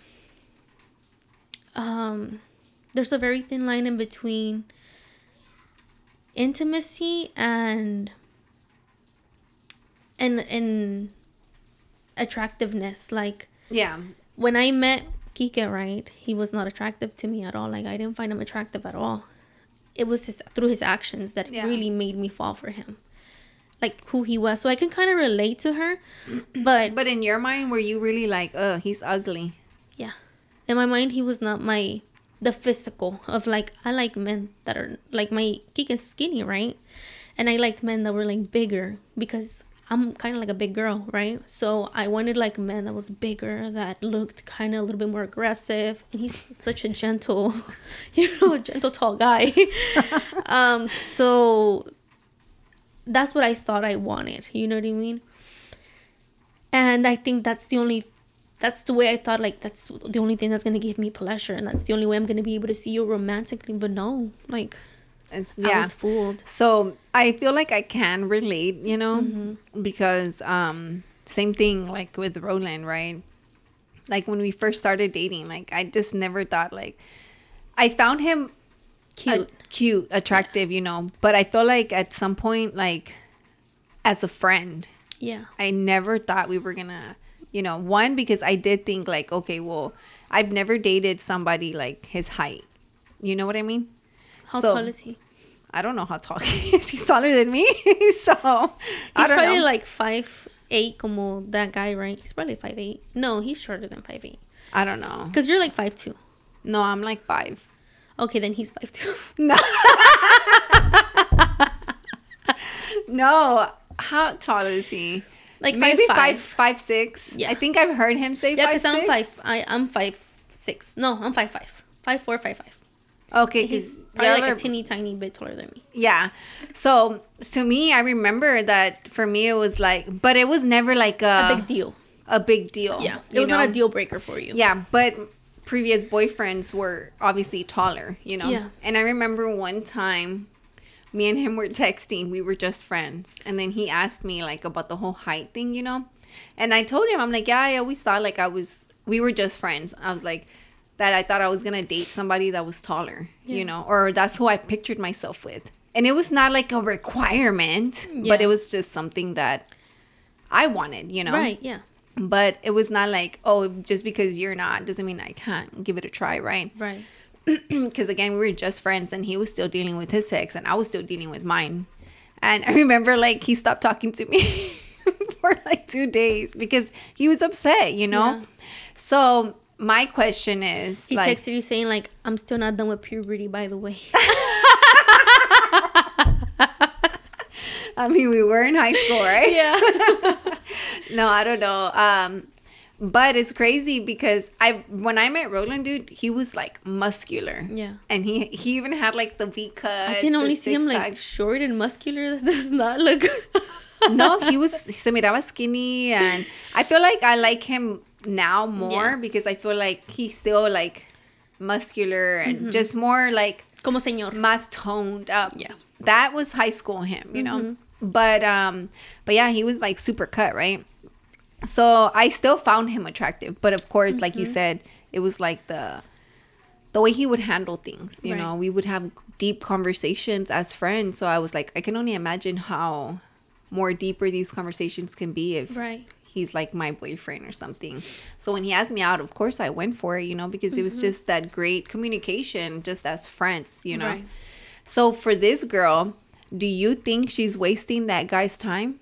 um there's a very thin line in between intimacy and and and attractiveness like Yeah. when I met Kike, right, he was not attractive to me at all. Like I didn't find him attractive at all. It was his through his actions that Yeah. really made me fall for him. Like who he was. So I can kind of relate to her, but But in your mind, were you really like, oh, he's ugly? yeah. In my mind he was not my the physical of like I like men that are like my Kike's skinny, right? And I liked men that were like bigger because I'm kind of like a big girl, right? So I wanted like a man that was bigger, that looked kind of a little bit more aggressive, and he's such a gentle, you know, a gentle tall guy. um, so that's what I thought I wanted. You know what I mean? And I think that's the only, that's the way I thought. Like that's the only thing that's gonna give me pleasure, and that's the only way I'm gonna be able to see you romantically. But no, like It's, I yeah. was fooled. So I feel like I can relate, you know, Mm-hmm. because um, same thing like with Roland, right? Like when we first started dating, like I just never thought like I found him Cute. uh, cute, attractive, you know, but I feel like at some point, like as a friend, yeah. I never thought we were gonna, you know, one because I did think like, okay, well, I've never dated somebody like his height. You know what I mean? How So, tall is he? I don't know how tall he is. He's taller than me, so He's probably know. like five eight, como that guy, right? He's probably five eight. No, he's shorter than five eight. I don't know. Cause you're like five two. No, I'm like five. Okay, then he's five two. No. no. How tall is he? Like Maybe five, five, five. six. Yeah. I think I've heard him say Yeah, five, cause I'm five. I I'm five six. No, I'm five five. Five four, five five. Okay, He's probably like a teeny tiny bit taller than me. Yeah. So to me, I remember that for me it was like, but it was never like a, A big deal. A big deal. Yeah, it was not a deal breaker for you. Yeah, but previous boyfriends were obviously taller, you know. Yeah. And I remember one time, me and him were texting. We were just friends, and then he asked me like about the whole height thing, you know. And I told him, I'm like, yeah, I always thought like I was. We were just friends. I was like. That I thought I was gonna date somebody that was taller, Yeah. you know, or that's who I pictured myself with. And it was not like a requirement, but it was just something that I wanted, you know. Right. Yeah. But it was not like, oh, just because you're not doesn't mean I can't give it a try, right? Right. Because again, we were just friends and he was still dealing with his ex and I was still dealing with mine. And I remember like he stopped talking to me for like two days because he was upset, you know? Yeah. So my question is He like, texted you saying like, "I'm still not done with puberty, by the way." I mean, we were in high school, right? yeah. no, I don't know. Um, but it's crazy because I when I met Roland, dude, he was like muscular. Yeah. And he he even had like the V cut. I can only see him like short and muscular. That does not look. no, he was se miraba skinny, and I feel like I like him now more Yeah. because I feel like he's still like muscular and Mm-hmm. just more like Como señor. más toned up. Yeah. That was high school him, you know. Mm-hmm. But um but yeah, he was like super cut, right? So I still found him attractive, but of course, like Mm-hmm. you said, it was like the the way he would handle things, you Right. know. We would have deep conversations as friends, so I was like I can only imagine how more deeper these conversations can be if Right. He's like my boyfriend or something. So when he asked me out, of course I went for it, you know, because it was mm-hmm. just that great communication just as friends, you know. Right. So for this girl, do you think she's wasting that guy's time?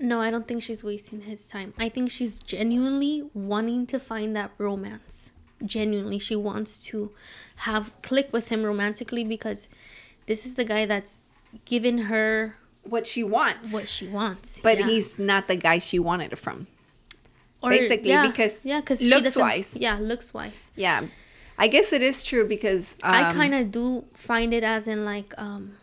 No, I don't think she's wasting his time. I think she's genuinely wanting to find that romance. Genuinely, she wants to have click with him romantically because this is the guy that's given her What she wants. what she wants. but Yeah. he's not the guy she wanted it from. Or- basically, yeah, because yeah, because looks wise. Yeah, looks wise. Yeah. I guess it is true because um, I kind of do find it as in like um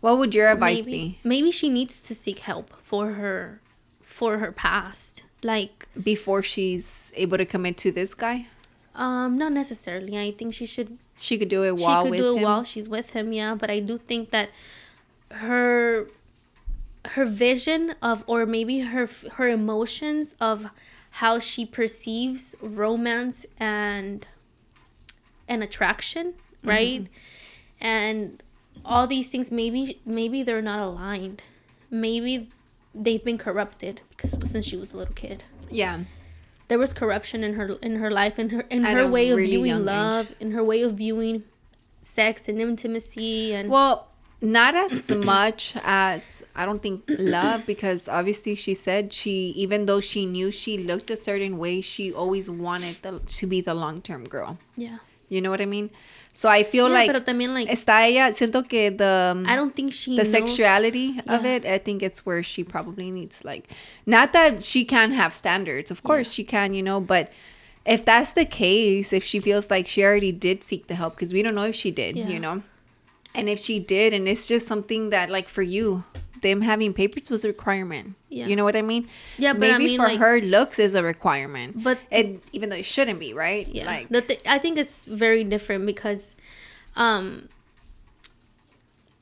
What would your advice maybe maybe she needs to seek help for her for her past. Like before she's able to commit to this guy? um not necessarily. I think she should She could do it while she could do it him. while she's with him yeah but i do think that her her vision of or maybe her her emotions of how she perceives romance and and attraction Mm-hmm. right and all these things maybe maybe they're not aligned maybe they've been corrupted because since she was a little kid yeah. there was corruption in her in her life in her in At her way of really young viewing age. love in her way of viewing sex and intimacy and Well, not as much as I don't think love because obviously she said she even though she knew she looked a certain way, she always wanted the, to be the long term girl. yeah You know what I mean? So I feel yeah, like pero también like está ella siento que the I don't think she the knows- sexuality of it i think it's where she probably needs like not that she can have standards of course she can you know but if that's the case if she feels like she already did seek the help because we don't know if she did Yeah. you know and if she did and it's just something that like for you them having papers was a requirement. Yeah. you know what i mean? Yeah, but I maybe mean, for like- her looks is a requirement. But- it even though it shouldn't be right? Yeah. Like the th- I think it's very different because um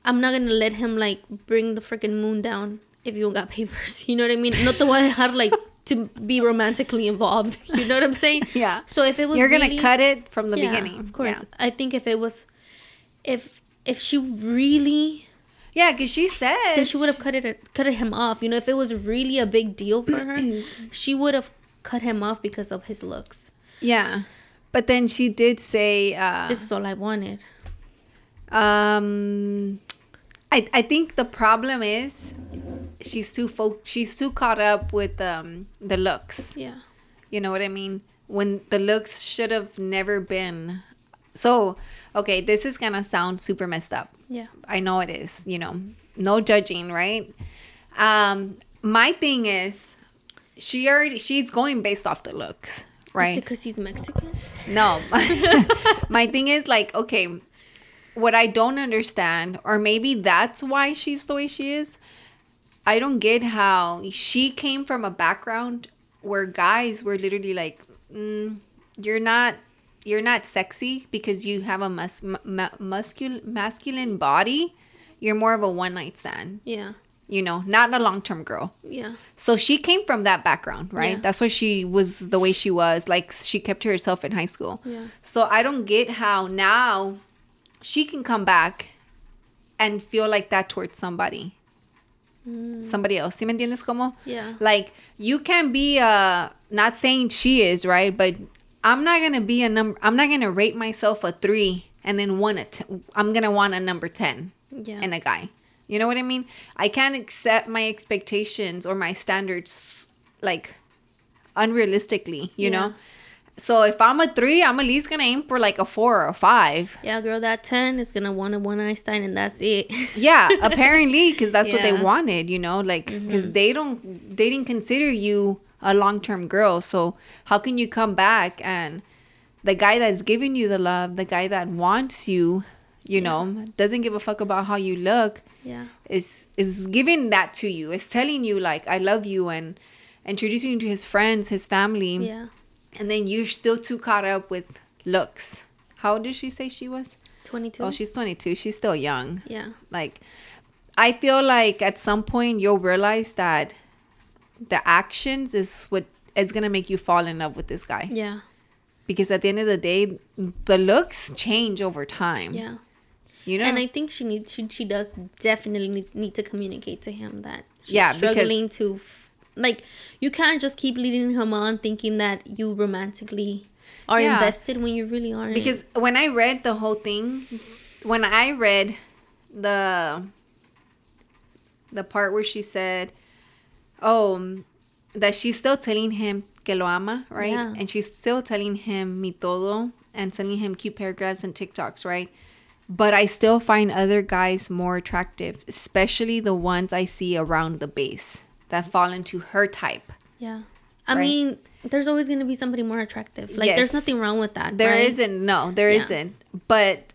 I'm not gonna let him like bring the freaking moon down if you don't got papers. You know what I mean? Not the voy a dejar like to be romantically involved. You know what I'm saying? Yeah. so if it was you're gonna really- cut it from the Yeah, beginning. of course. Yeah. I think if it was if if she really Yeah, because she said then she would have cut it cut him off. You know, if it was really a big deal for her, she would have cut him off because of his looks. Yeah. But then she did say uh This is all I wanted. um I I think the problem is she's too fo- she's too caught up with um the looks. Yeah. You know what I mean? When the looks should have never been so okay, this is gonna sound super messed up. Yeah. I know it is, you know. No judging, right? Um my thing is she already she's going based off the looks, right? Because he's Mexican. No. My thing is like, okay, what I don't understand, or maybe that's why she's the way she is. I don't get how she came from a background where guys were literally like, mm, "You're not, you're not sexy because you have a mus- mu- mu- muscul- masculine body. You're more of a one night stand. Yeah. You know, not a long term girl." Yeah. So she came from that background, right? Yeah. That's why she was the way she was. Like she kept to herself in high school. Yeah. So I don't get how now she can come back and feel like that towards somebody. Somebody else. ¿Sí me entiendes cómo? Mm. Yeah. Like you can be uh not saying she is, right? But I'm not going to be a number I'm not going to rate myself a 3 and then one a t- I'm going to want a number 10 Yeah. in a guy. You know what I mean? I can't accept my expectations or my standards like unrealistically, you Yeah. know? So if I'm a three, I'm at least gonna aim for like a four or a five. yeah, girl, that 10 is going to want a one Einstein and that's it. Yeah, apparently, because that's what they wanted, you know, like because mm-hmm. they don't, they didn't consider you a long term girl. So how can you come back and the guy that's giving you the love, the guy that wants you, you know, doesn't give a fuck about how you look, yeah. is is giving that to you. It's telling you like I love you and introducing you to his friends, his family. Yeah. and then you're still too caught up with looks. How old did she say she was? 22. Oh, she's 22. She's still young. yeah. Like, I feel like at some point you'll realize that the actions is what is gonna make you fall in love with this guy. Yeah. Because at the end of the day, the looks change over time. Yeah. You know. And I think she needs she, she does definitely need, need to communicate to him that she's Yeah, struggling to f- like you can't just keep leading him on thinking that you romantically are Yeah. invested when you really aren't. because when I read the whole thing, when I read the the part where she said, "Oh, that she's still telling him que lo ama, right? Yeah. And she's still telling him mi todo and sending him cute paragraphs and TikToks, right? But I still find other guys more attractive, especially the ones I see around the base that fall into her type. yeah. I Right. mean, there's always going to be somebody more attractive. Like Yes. there's nothing wrong with that. There right? not no, there Yeah. not But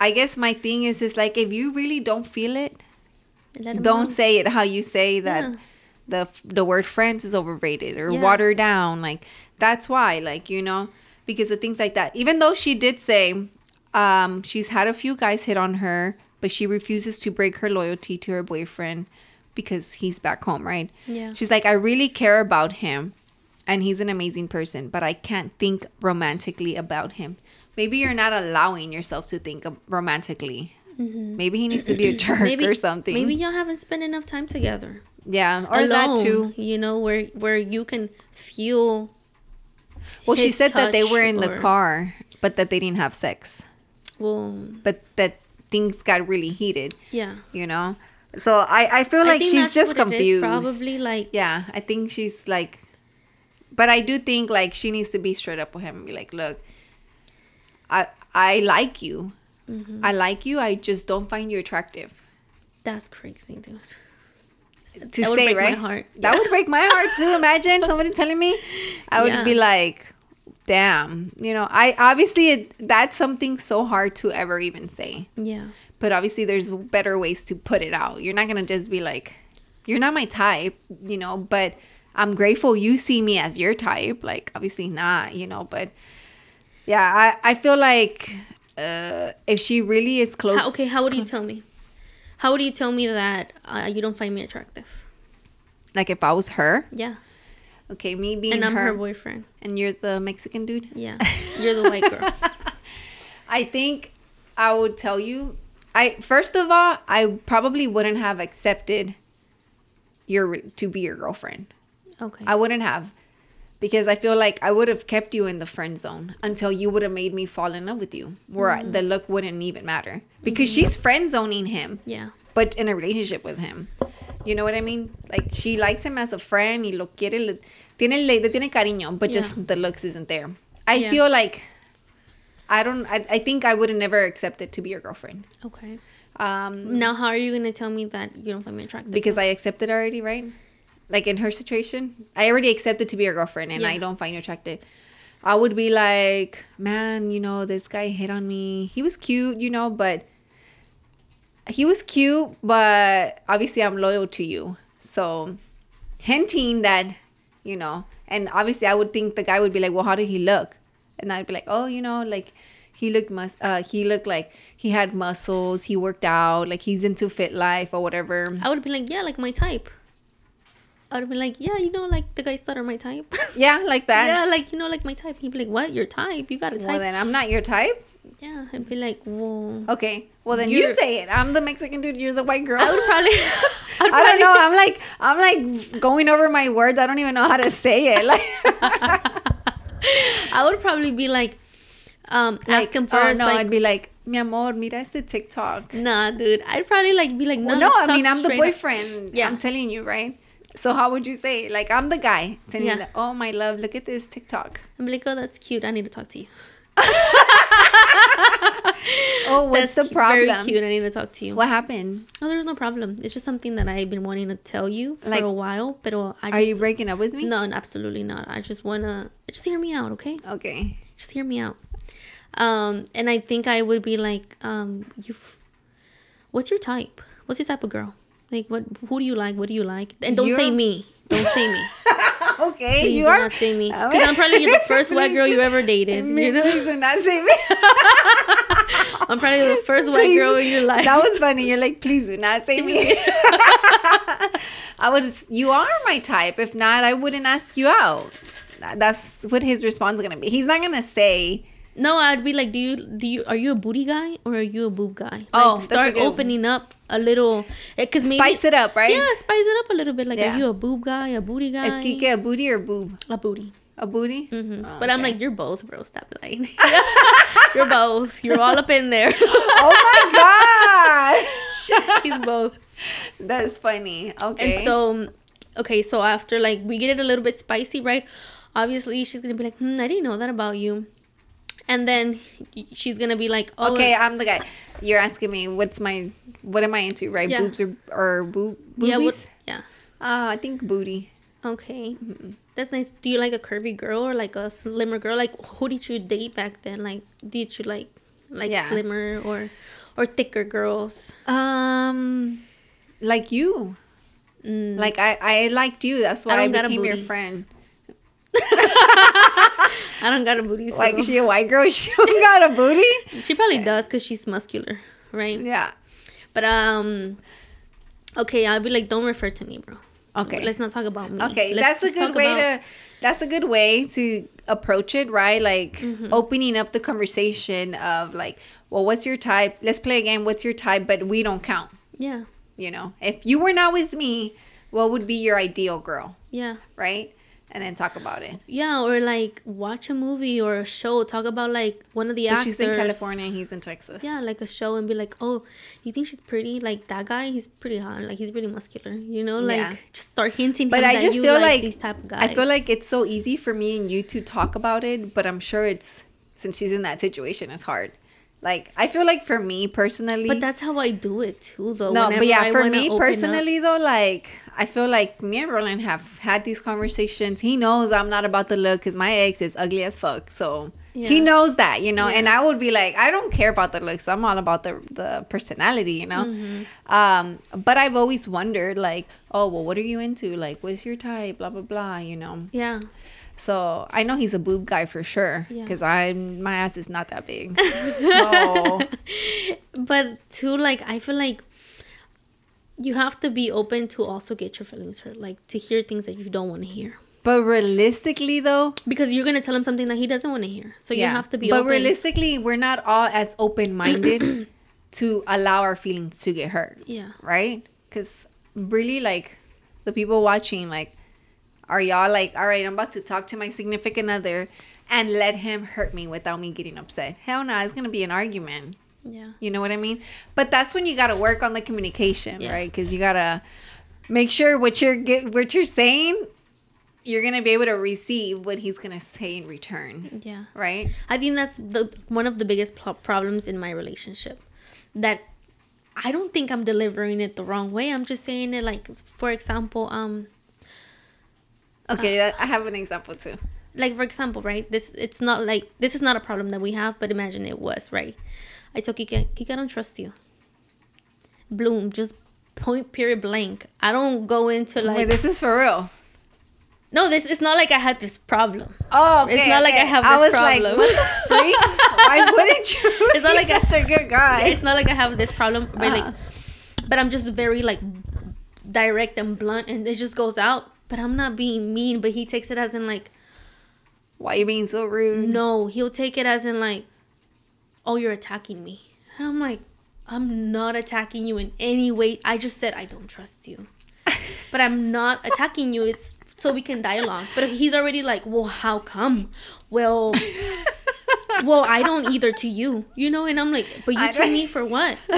I guess my thing is, is like if you really don't feel it, don't know. say it how you say that Yeah. The the word friends is overrated or Yeah. watered down. Like that's why, like you know, because of things like that. Even though she did say, um, she's had a few guys hit on her, but she refuses to break her loyalty to her boyfriend because he's back home, right? Yeah. She's like, I really care about him, and he's an amazing person, but I can't think romantically about him. Maybe you're not allowing yourself to think romantically. Maybe he needs to be a jerk Mm-hmm. maybe or something. Maybe y'all haven't spent enough time together. Yeah, or that too. You know, where where you can feel Well, she said that they were in the car, but that they didn't have sex, well, but that things got really heated. yeah. You know, so I I feel like think she's just what it is, confused. Probably like Yeah, I think she's like, but I do think like she needs to be straight up with him and be like, look, I I like you, Mm-hmm. I like you. I just don't find you attractive. that's crazy, dude. To That say right, heart. that Yeah. would break my heart too. Imagine somebody telling me, I would Yeah. be like, damn. You know, I obviously it, that's something so hard to ever even say. Yeah. but obviously there's better ways to put it out you're not gonna just be like you're not my type you know but i'm grateful you see me as your type like obviously not you know but yeah i i feel like uh if she really is close How, okay, how would you tell me? How would you tell me that uh, you don't find me attractive? like if i was her Yeah. okay me being And I'm her, her boyfriend. and you're the mexican dude Yeah. You're the white girl. i think i would tell you i first of all i probably wouldn't have accepted your to be your girlfriend Okay. I wouldn't have because I feel like I would have kept you in the friend zone until you would have made me fall in love with you, where Mm-hmm. the look wouldn't even matter because she's friend zoning him, yeah. but in a relationship with him. You know what I mean? Like she likes him as a friend y lo quiere, le, tiene, le, tiene cariño, but just Yeah. the looks isn't there. I Yeah. feel like I don't. I, I think I would have never accepted to be your girlfriend. Okay. Um, Now, how are you gonna tell me that you don't find me attractive? because I accepted already, right? Like in her situation, I already accepted to be your girlfriend, and I don't find you attractive. I would be like, man, you know, this guy hit on me. He was cute, you know, but he was cute, but obviously I'm loyal to you. So hinting that, you know, and obviously I would think the guy would be like, well, how did he look? And I'd be like, oh, you know, like he looked mus- uh he looked like he had muscles, he worked out, like he's into fit life or whatever. I would be like, yeah, like my type. I would be like, yeah, you know, like the guys that are my type. Yeah, like that. yeah, like you know, like my type. He'd be like, what? Your type? You got a type? Well, then I'm not your type. yeah, I'd be like, whoa. Okay. Well, then you say it. I'm the Mexican dude. You're the white girl. I would probably. I, would I don't know. I'm like I'm like going over my words. I don't even know how to say it. Like, I would probably be like, um, ask him oh, first. no, like, I'd be like, mi amor, mira este TikTok. nah, dude. I'd probably like be like, no, Well, no, I mean I'm the straight up. boyfriend. Yeah. I'm telling you, right? So how would you say? Like I'm the guy telling Yeah. you, oh my love, look at this TikTok. I'm like, oh, that's cute. I need to talk to you. Oh, what's that's the cu- Very problem? cute. I need to talk to you. What happened? Oh, there's no problem. It's just something that I've been wanting to tell you for Like- a while. But I just, Are you breaking up with me? No, absolutely not. I just wanna just hear me out, okay? Okay. Just hear me out. Um, and I think I would be like, um, you, what's your type? What's your type of girl? Like, what? Who do you like? What do you like? And don't say You're- me. Don't say me. okay, Please you do are. not say me. Oh. Okay. Because I'm probably the first white girl you ever dated. You know? Please do not say me. I'm probably the first white Please. girl in your life. That was funny. You're like, please do not say me. I would. You are my type. If not, I wouldn't ask you out. That's what his response is gonna be. He's not gonna say. No, I'd be like, do you do you are you a booty guy or are you a boob guy? Like, Oh, that's a start opening up a little, because maybe Spice it up, right? Yeah, spice it up a little bit. Like, Yeah. are you a boob guy, a booty guy? Is Kike a booty or boob? a booty. A booty? hmm Oh, but I'm okay. like, you're both, bro. Stop lying. you're both. You're all up in there. oh my god. He's both. That's funny. Okay. And so, okay, so after like we get it a little bit spicy, right? Obviously, she's gonna be like, hmm, I didn't know that about you. And then she's gonna be like, oh, okay, I'm the guy. You're asking me what's my what am I into, right? Yeah. Boobs or or boob boobies? yeah, what, yeah. Uh, I think booty. Okay, that's nice. Do you like a curvy girl or like a slimmer girl? Like, who did you date back then? Like, did you like like Yeah. slimmer or or thicker girls? Um, like you. Mm. Like I, I liked you. That's why I, a became your friend. I don't got a booty. So. Like she a white girl? She don't got a booty. she probably does because she's muscular, right? Yeah. But um, okay, I'll be like, don't refer to me, bro. Okay. let's not talk about me. Okay, Let's that's a good way about- to. That's a good way to approach it, right? Like Mm-hmm. opening up the conversation of like, well, what's your type? Let's play a game. What's your type? But we don't count. Yeah, You know, if you were not with me, what would be your ideal girl, yeah, right? And then talk about it. yeah. Or like watch a movie or a show. Talk about like one of the But actors. she's in California he's in Texas. Yeah, like a show and be like, oh, you think she's pretty? Like that guy, he's pretty hot. Like he's really muscular. You know, like Yeah. just start hinting. But I just feel like, like these type of guys. I feel like it's so easy for me and you to talk about it, but I'm sure it's since she's in that situation, it's hard. Like I feel like for me personally, But that's how I do it too, though. no, whenever but yeah, I for me open up. personally though, like I feel like me and Roland have had these conversations. He knows I'm not about the look because my ex is ugly as fuck. So he knows that, you know. And I would be like, I don't care about the looks. I'm all about the the personality, you know. Mm-hmm. Um, but I've always wondered, like, oh well, what are you into? Like, what's your type? Blah blah blah, you know. Yeah. So I know he's a boob guy for sure Yeah. because I my ass is not that big. so. But too like i feel like you have to be open to also get your feelings hurt like to hear things that you don't want to hear. But realistically though, because you're gonna tell him something that he doesn't want to hear. So you have to be But open. realistically, we're not all as open minded to allow our feelings to get hurt, yeah. Right? Because really, like the people watching, like, are y'all like, all right, I'm about to talk to my significant other and let him hurt me without me getting upset? Hell no, it's gonna be an argument. yeah You know what I mean? But that's when you got to work on the communication, Yeah. right? Because you got to make sure what you're get, what you're saying, you're gonna be able to receive what he's gonna say in return, yeah right? i think that's the one of the biggest pl- problems in my relationship that i don't think i'm delivering it the wrong way i'm just saying it like for example um Okay, that, I have an example too. like for example, right? This it's not like this is not a problem that we have, but imagine it was, right? I told Kika, Kika, I don't trust you. Bloom, just point period blank. I don't go into like Wait, this is for real. no, this it's not like I had this problem. Oh, okay, It's not like I okay. have I this was like, problem. freak? Why wouldn't you? It's not like such a good guy. It's not like I have this problem, but Uh-huh. like, but I'm just very like direct and blunt, and it just goes out. But I'm not being mean, but he takes it as in like Why you being so rude? No, he'll take it as in like, oh, you're attacking me. And I'm like, I'm not attacking you in any way. I just said I don't trust you. but I'm not attacking you. It's so we can dialogue. But he's already like, well, how come? Well, well, I don't either to you, you know. And I'm like, but you to me for what?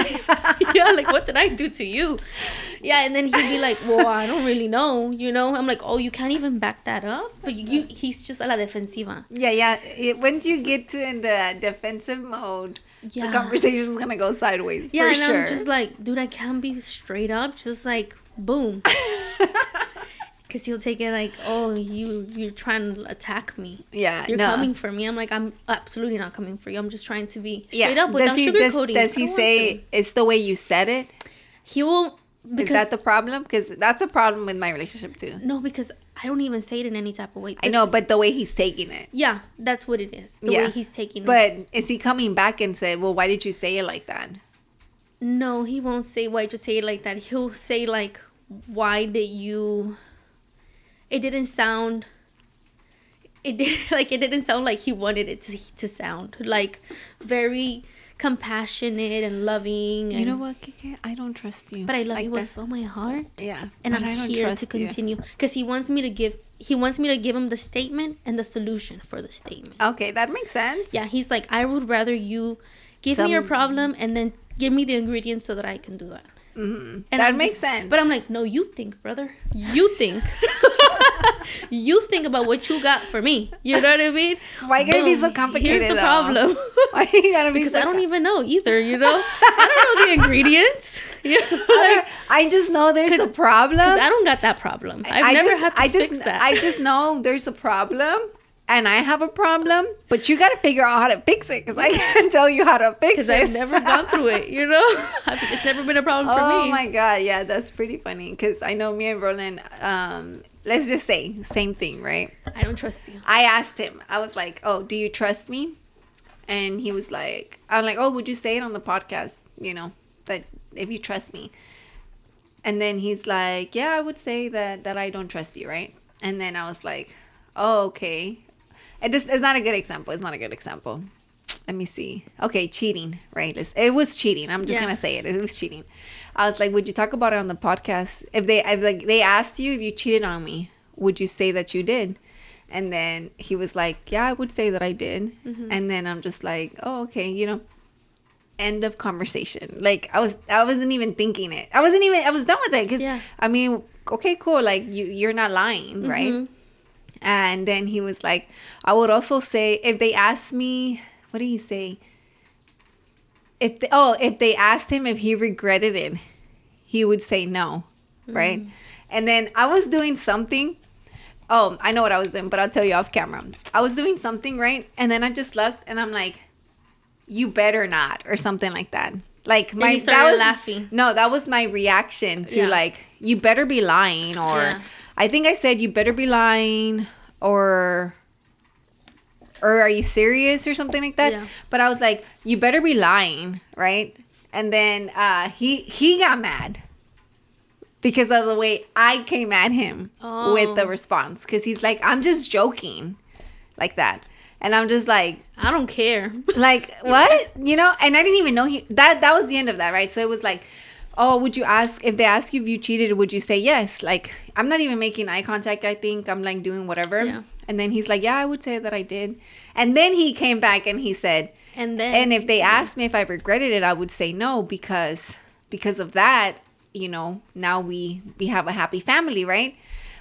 yeah, like what did I do to you? Yeah, and then he'd be like, well, I don't really know, you know. I'm like, oh, you can't even back that up. But you, he's just a la defensiva. Yeah, yeah. Once you get to in the defensive mode, Yeah. the conversation's gonna go sideways Yeah, for and sure. I'm just like, dude, I can't be straight up. Just like, boom. Because he'll take it like, oh, you you're trying to attack me. yeah, You're no. coming for me. I'm like, I'm absolutely not coming for you. I'm just trying to be yeah. straight up without does he, does, sugarcoating. does I he say it's the way you said it? he will? Is Because that the problem? Because that's a problem with my relationship too. no, because I don't even say it in any type of way. I know, is- but the way he's taking it. yeah, that's what it is. The Yeah. way he's taking it. But is he coming back and said, "Well, why did you say it like that?" No, he won't say why you say it like that. He'll say like, "Why did you?" It didn't sound. It did like it didn't sound like he wanted it to, to sound like very compassionate and loving. You know what, Kike? I don't trust you. But I love like you with all my heart, Yeah, and I'm I don't here to continue because he wants me to give. He wants me to give him the statement and the solution for the statement. Okay, that makes sense. Yeah, he's like, I would rather you give me your problem and then give me the ingredients so that I can do that. hmm And that I'm makes just- sense. But I'm like, no, you think, brother. You think. you think about what you got for me. You know what I mean? Why gotta be so complicated, Here's the though? problem. why you gotta be because so I don't co- even know either. You know, I don't know the ingredients. You know, I, I just know there's a problem. because I don't got that problem. I've I never just, had to I just, fix that. I just know there's a problem, and I have a problem. But you got to figure out how to fix it, because I can't tell you how to fix it. because. I've never gone through it. You know, I've, it's never been a problem for me. oh my god, yeah, that's pretty funny. Because I know me and Roland. Um, let's just say same thing, right? I don't trust you. I asked him. I was like, "Oh, do you trust me?" And he was like, "I'm like, oh, would you say it on the podcast? You know, that if you trust me." And then he's like, "Yeah, I would say that that I don't trust you, right?" And then I was like, "Oh, okay." It just it's not a good example. It's not a good example. Let me see. Okay, cheating, right? It's- It was cheating. I'm just Yeah. gonna say it. It was cheating. I was like, "Would you talk about it on the podcast? If they, if like they asked you if you cheated on me, would you say that you did?" And then he was like, "Yeah, I would say that I did." Mm-hmm. And then I'm just like, "Oh, okay, you know." End of conversation. Like I was, I wasn't even thinking it. I wasn't even. I was done with it because Yeah. I mean, okay, cool. Like you, you're not lying, mm-hmm. right? And then he was like, I would also say if they asked me, what did he say? If they, oh, if they asked him if he regretted it, he would say no, right? And then I was doing something. Oh, I know what I was doing, but I'll tell you off camera. I was doing something, right? And then I just looked and I'm like, you better not, or something like that. Like my he that was laughing. No, that was my reaction to Yeah. like, you better be lying, or Yeah. I think I said you better be lying, or or are you serious or something like that. Yeah. But I was like, you better be lying, right? And then uh, he he got mad because of the way I came at him with the Oh. response. Because he's like, I'm just joking, like that, and I'm just like, I don't care. like what you know and i didn't even know he that that was the end of that right so it was like oh would you ask if they ask you if you cheated would you say yes? Like i'm not even making eye contact i think. I'm like doing whatever. Yeah. and then he's like yeah i would say that i did. And then he came back and he said And then and if they asked me if i regretted it i would say no because because of that you know now we we have a happy family right?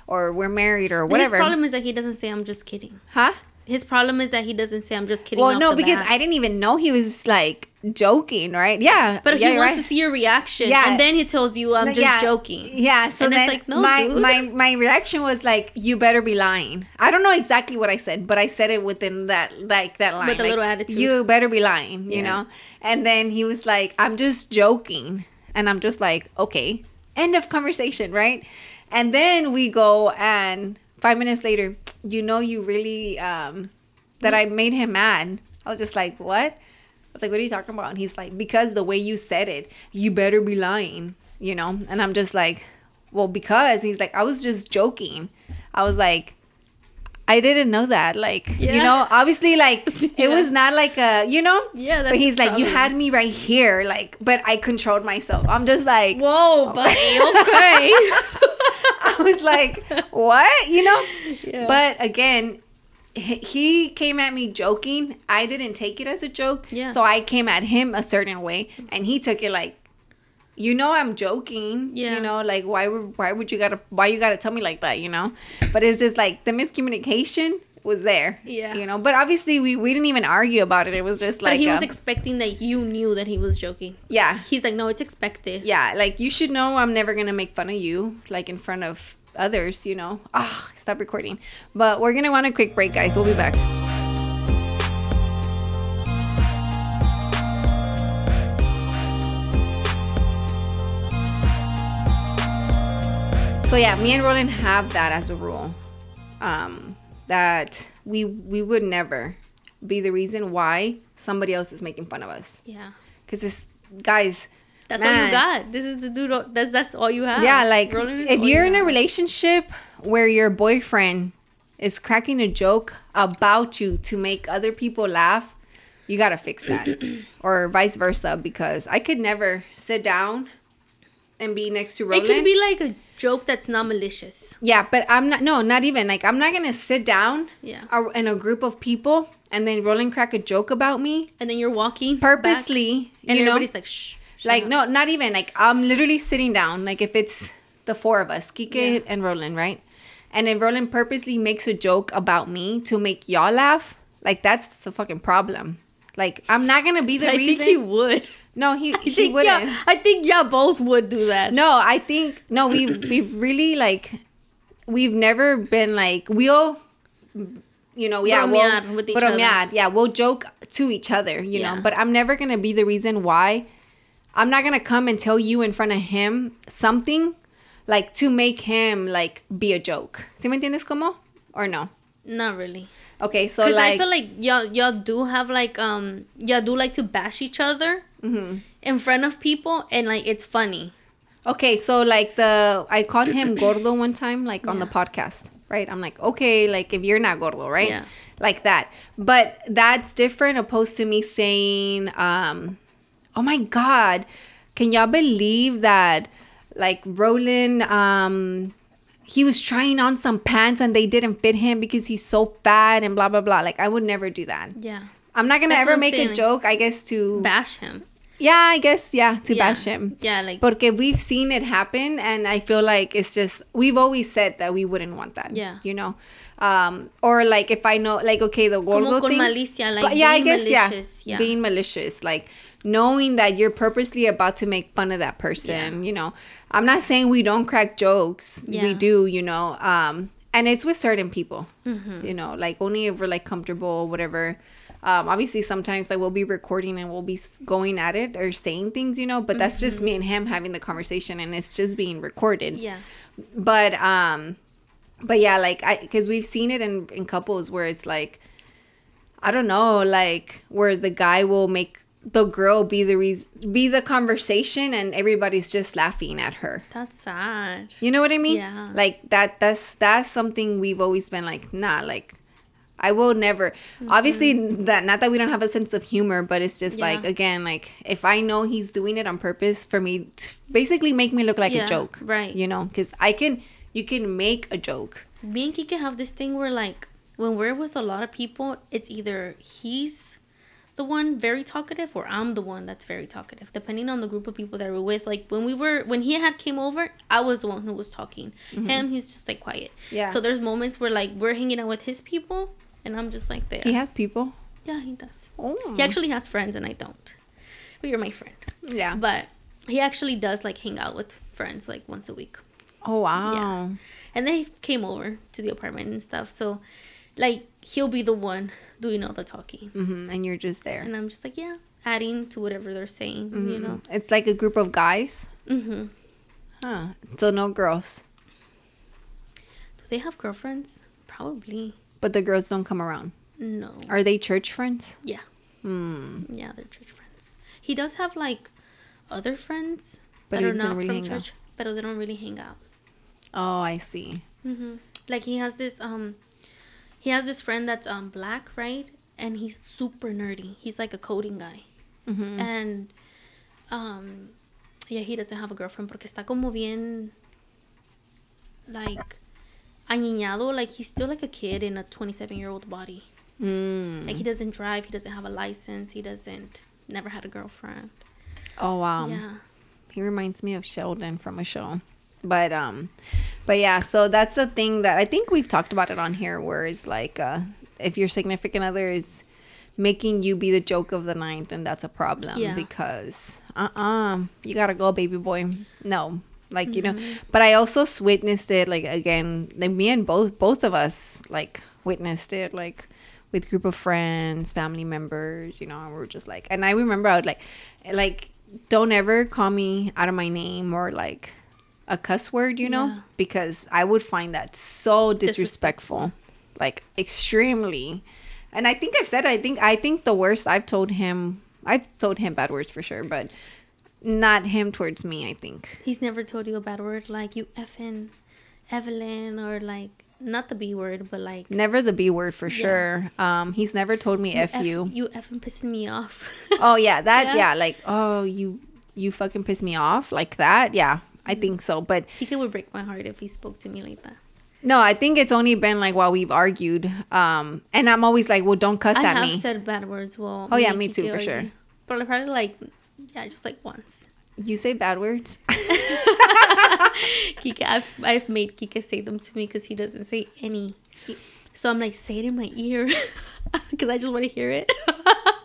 Or we're married or whatever His problem is that he doesn't say I'm just kidding. huh His problem is that he doesn't say I'm just kidding. well no because bat. i didn't even know he was like joking right yeah But yeah, he wants right. to see your reaction, Yeah. and then he tells you I'm just yeah, joking. Yeah, so And it's then like, no, my dude. my my reaction was like, "You better be lying." I don't know exactly what I said, but I said it within that like that line, With a like, little attitude. You better be lying, you know. And then he was like, "I'm just joking," and I'm just like, "Okay." End of conversation, right? And then we go, and five minutes later, you know, you really um that I made him mad. I was just like, "What?" I was like, what are you talking about? And he's like, because the way you said it, you better be lying, you know? And I'm just like, well, because he's like, I was just joking. I was like, I didn't know that. Like, you know, obviously, like, Yeah. it was not like a, you know? Yeah, that's But he's like, you had me right here. Like, but I controlled myself. I'm just like, Whoa, buddy. Okay. I was like, what? You know? Yeah. But again, he- he came at me joking. I didn't take it as a joke. Yeah. So I came at him a certain way, and he took it like, you know, I'm joking. Yeah. You know, like why would why would you gotta why you gotta tell me like that? You know. But it's just like the miscommunication was there. Yeah. You know. But obviously we we didn't even argue about it. It was just But like he was um, expecting that you knew that he was joking. yeah He's like, no, it's expected. yeah like you should know i'm never gonna make fun of you like in front of others you know ah stop recording but we're gonna want a quick break guys we'll be back so yeah me and roland have that as a rule um, that we we would never be the reason why somebody else is making fun of us. Yeah. Because this guys, That's all you got. This is the dude. That's that's all you have. yeah, like if all you you're in a relationship where your boyfriend is cracking a joke about you to make other people laugh, you gotta fix that, or vice versa. Because I could never sit down and be next to Roland. it could be like a joke that's not malicious. Yeah, but I'm not. No, not even. Like I'm not gonna sit down. Yeah. In a group of people, and then Roland crack a joke about me And then you're walking back, purposely. and you know, everybody's like, shh. like up. no, not even. Like I'm literally sitting down. Like if it's the four of us, Kike Yeah. and Roland, right? And then Roland purposely makes a joke about me to make y'all laugh. Like that's the fucking problem. Like I'm not gonna be the But I reason. think he would. No, he I he think wouldn't. yeah. I think yeah, both would do that. No, I think no. We we've really like we've never been like we'll you know yeah Bromear we'll, with each bromear, other. yeah we'll joke to each other you Yeah. know but I'm never gonna be the reason why I'm not gonna come and tell you in front of him something like to make him like be a joke. ¿Sí me entiendes como or no? Not really. Okay, so like I feel like y'all y'all do have like um y'all do like to bash each other Mm-hmm. in front of people and like it's funny. Okay, so like the I called him gordo one time, like on the podcast, right? I'm like, okay, like if you're not gordo, right? Yeah. Like that. But that's different opposed to me saying, um, oh my God, can y'all believe that like Roland um he was trying on some pants and they didn't fit him because he's so fat and blah blah blah. Like I would never do that. Yeah. I'm not gonna That's ever make a joke, I guess to Bash him. Yeah, I guess yeah, to yeah. bash him. Yeah, like Porque we've seen it happen, and I feel like it's just we've always said that we wouldn't want that. Yeah. you know, um, or like if I know, like okay, the gordo como con thing. malicia, like But yeah, I guess malicious. yeah, Yeah. being malicious, like knowing that you're purposely about to make fun of that person. You know, I'm not saying we don't crack jokes. We do. You know, um, and it's with certain people. Mm-hmm. You know, like only if we're like comfortable, whatever. Um, obviously, sometimes like we'll be recording and we'll be going at it or saying things, you know. But that's just me and him having the conversation, and it's just being recorded yeah. but um but yeah like i because we've seen it in in couples where it's like i don't know like where the guy will make the girl be the reason be the conversation and everybody's just laughing at her That's sad. you know what i mean Yeah. like that that's that's something we've always been like nah like I will never. Mm-hmm. Obviously, that not that we don't have a sense of humor, but it's just Yeah. like again, like if I know he's doing it on purpose for me, basically make me look like Yeah, a joke, right. You know, because I can, you can make a joke. Me and Kike have this thing where like when we're with a lot of people, it's either he's the one very talkative or I'm the one that's very talkative, depending on the group of people that we're with. Like when we were when he had came over, I was the one who was talking. Him, he's just like quiet. Mm-hmm. Yeah. So there's moments where like we're hanging out with his people and I'm just like there. He has people. yeah, he does. Oh, He actually has friends and I don't. But you're my friend. yeah. But he actually does like hang out with friends like once a week. oh wow. Yeah. And they came over to the apartment and stuff. So like he'll be the one doing all the talking. hmm And you're just there. And I'm just like, yeah, adding to whatever they're saying, you know. It's like a group of guys. Mm-hmm. Huh. So no girls, Do they have girlfriends? Probably. but the girls don't come around. No. Are they church friends? Yeah. Hmm. Yeah, they're church friends. He does have like other friends But that are doesn't really from hang out. church, but they don't really hang out. Oh, I see. Mm-hmm. Like he has this um, he has this friend that's um black, right? And he's super nerdy. He's like a coding guy. Mm-hmm. And um yeah, he doesn't have a girlfriend porque está como bien like añeñado, like he's still like a kid in a 27-year-old body. Mm. Like he doesn't drive, he doesn't have a license, he doesn't never had a girlfriend. Oh wow. yeah. He reminds me of Sheldon from a show. But um but yeah, so that's the thing that I think we've talked about it on here where it's like uh if your significant other is making you be the joke of the night, then that's a problem Yeah. because uh-uh, you got to go baby boy. No. Like, you know, but I also witnessed it like again, like me and both both of us like witnessed it like with group of friends, family members, you know, and we are just like and I remember I would like like don't ever call me out of my name or like a cuss word, you know, Yeah. because I would find that so disrespectful, like extremely. And I think I've said I think I think the worst I've told him I've told him bad words for sure, but not him towards me, I think. He's never told you a bad word like you effing Evelin or like not the B word, but like Never the B word for sure. Um he's never told me F you. You effing pissing me off. Oh yeah, that Yeah. yeah. like oh you you fucking piss me off like that. Yeah, I think so. But he would break my heart if he spoke to me like that. no, I think it's only been like while we've argued. Um, and I'm always like, well, don't cuss I at have me. said bad words. Well, Oh, yeah, me too, for sure. But I probably like, yeah, just like once. you say bad words. Kike, I've I've made Kike say them to me because he doesn't say any. So I'm like, say it in my ear, because I just want to hear it.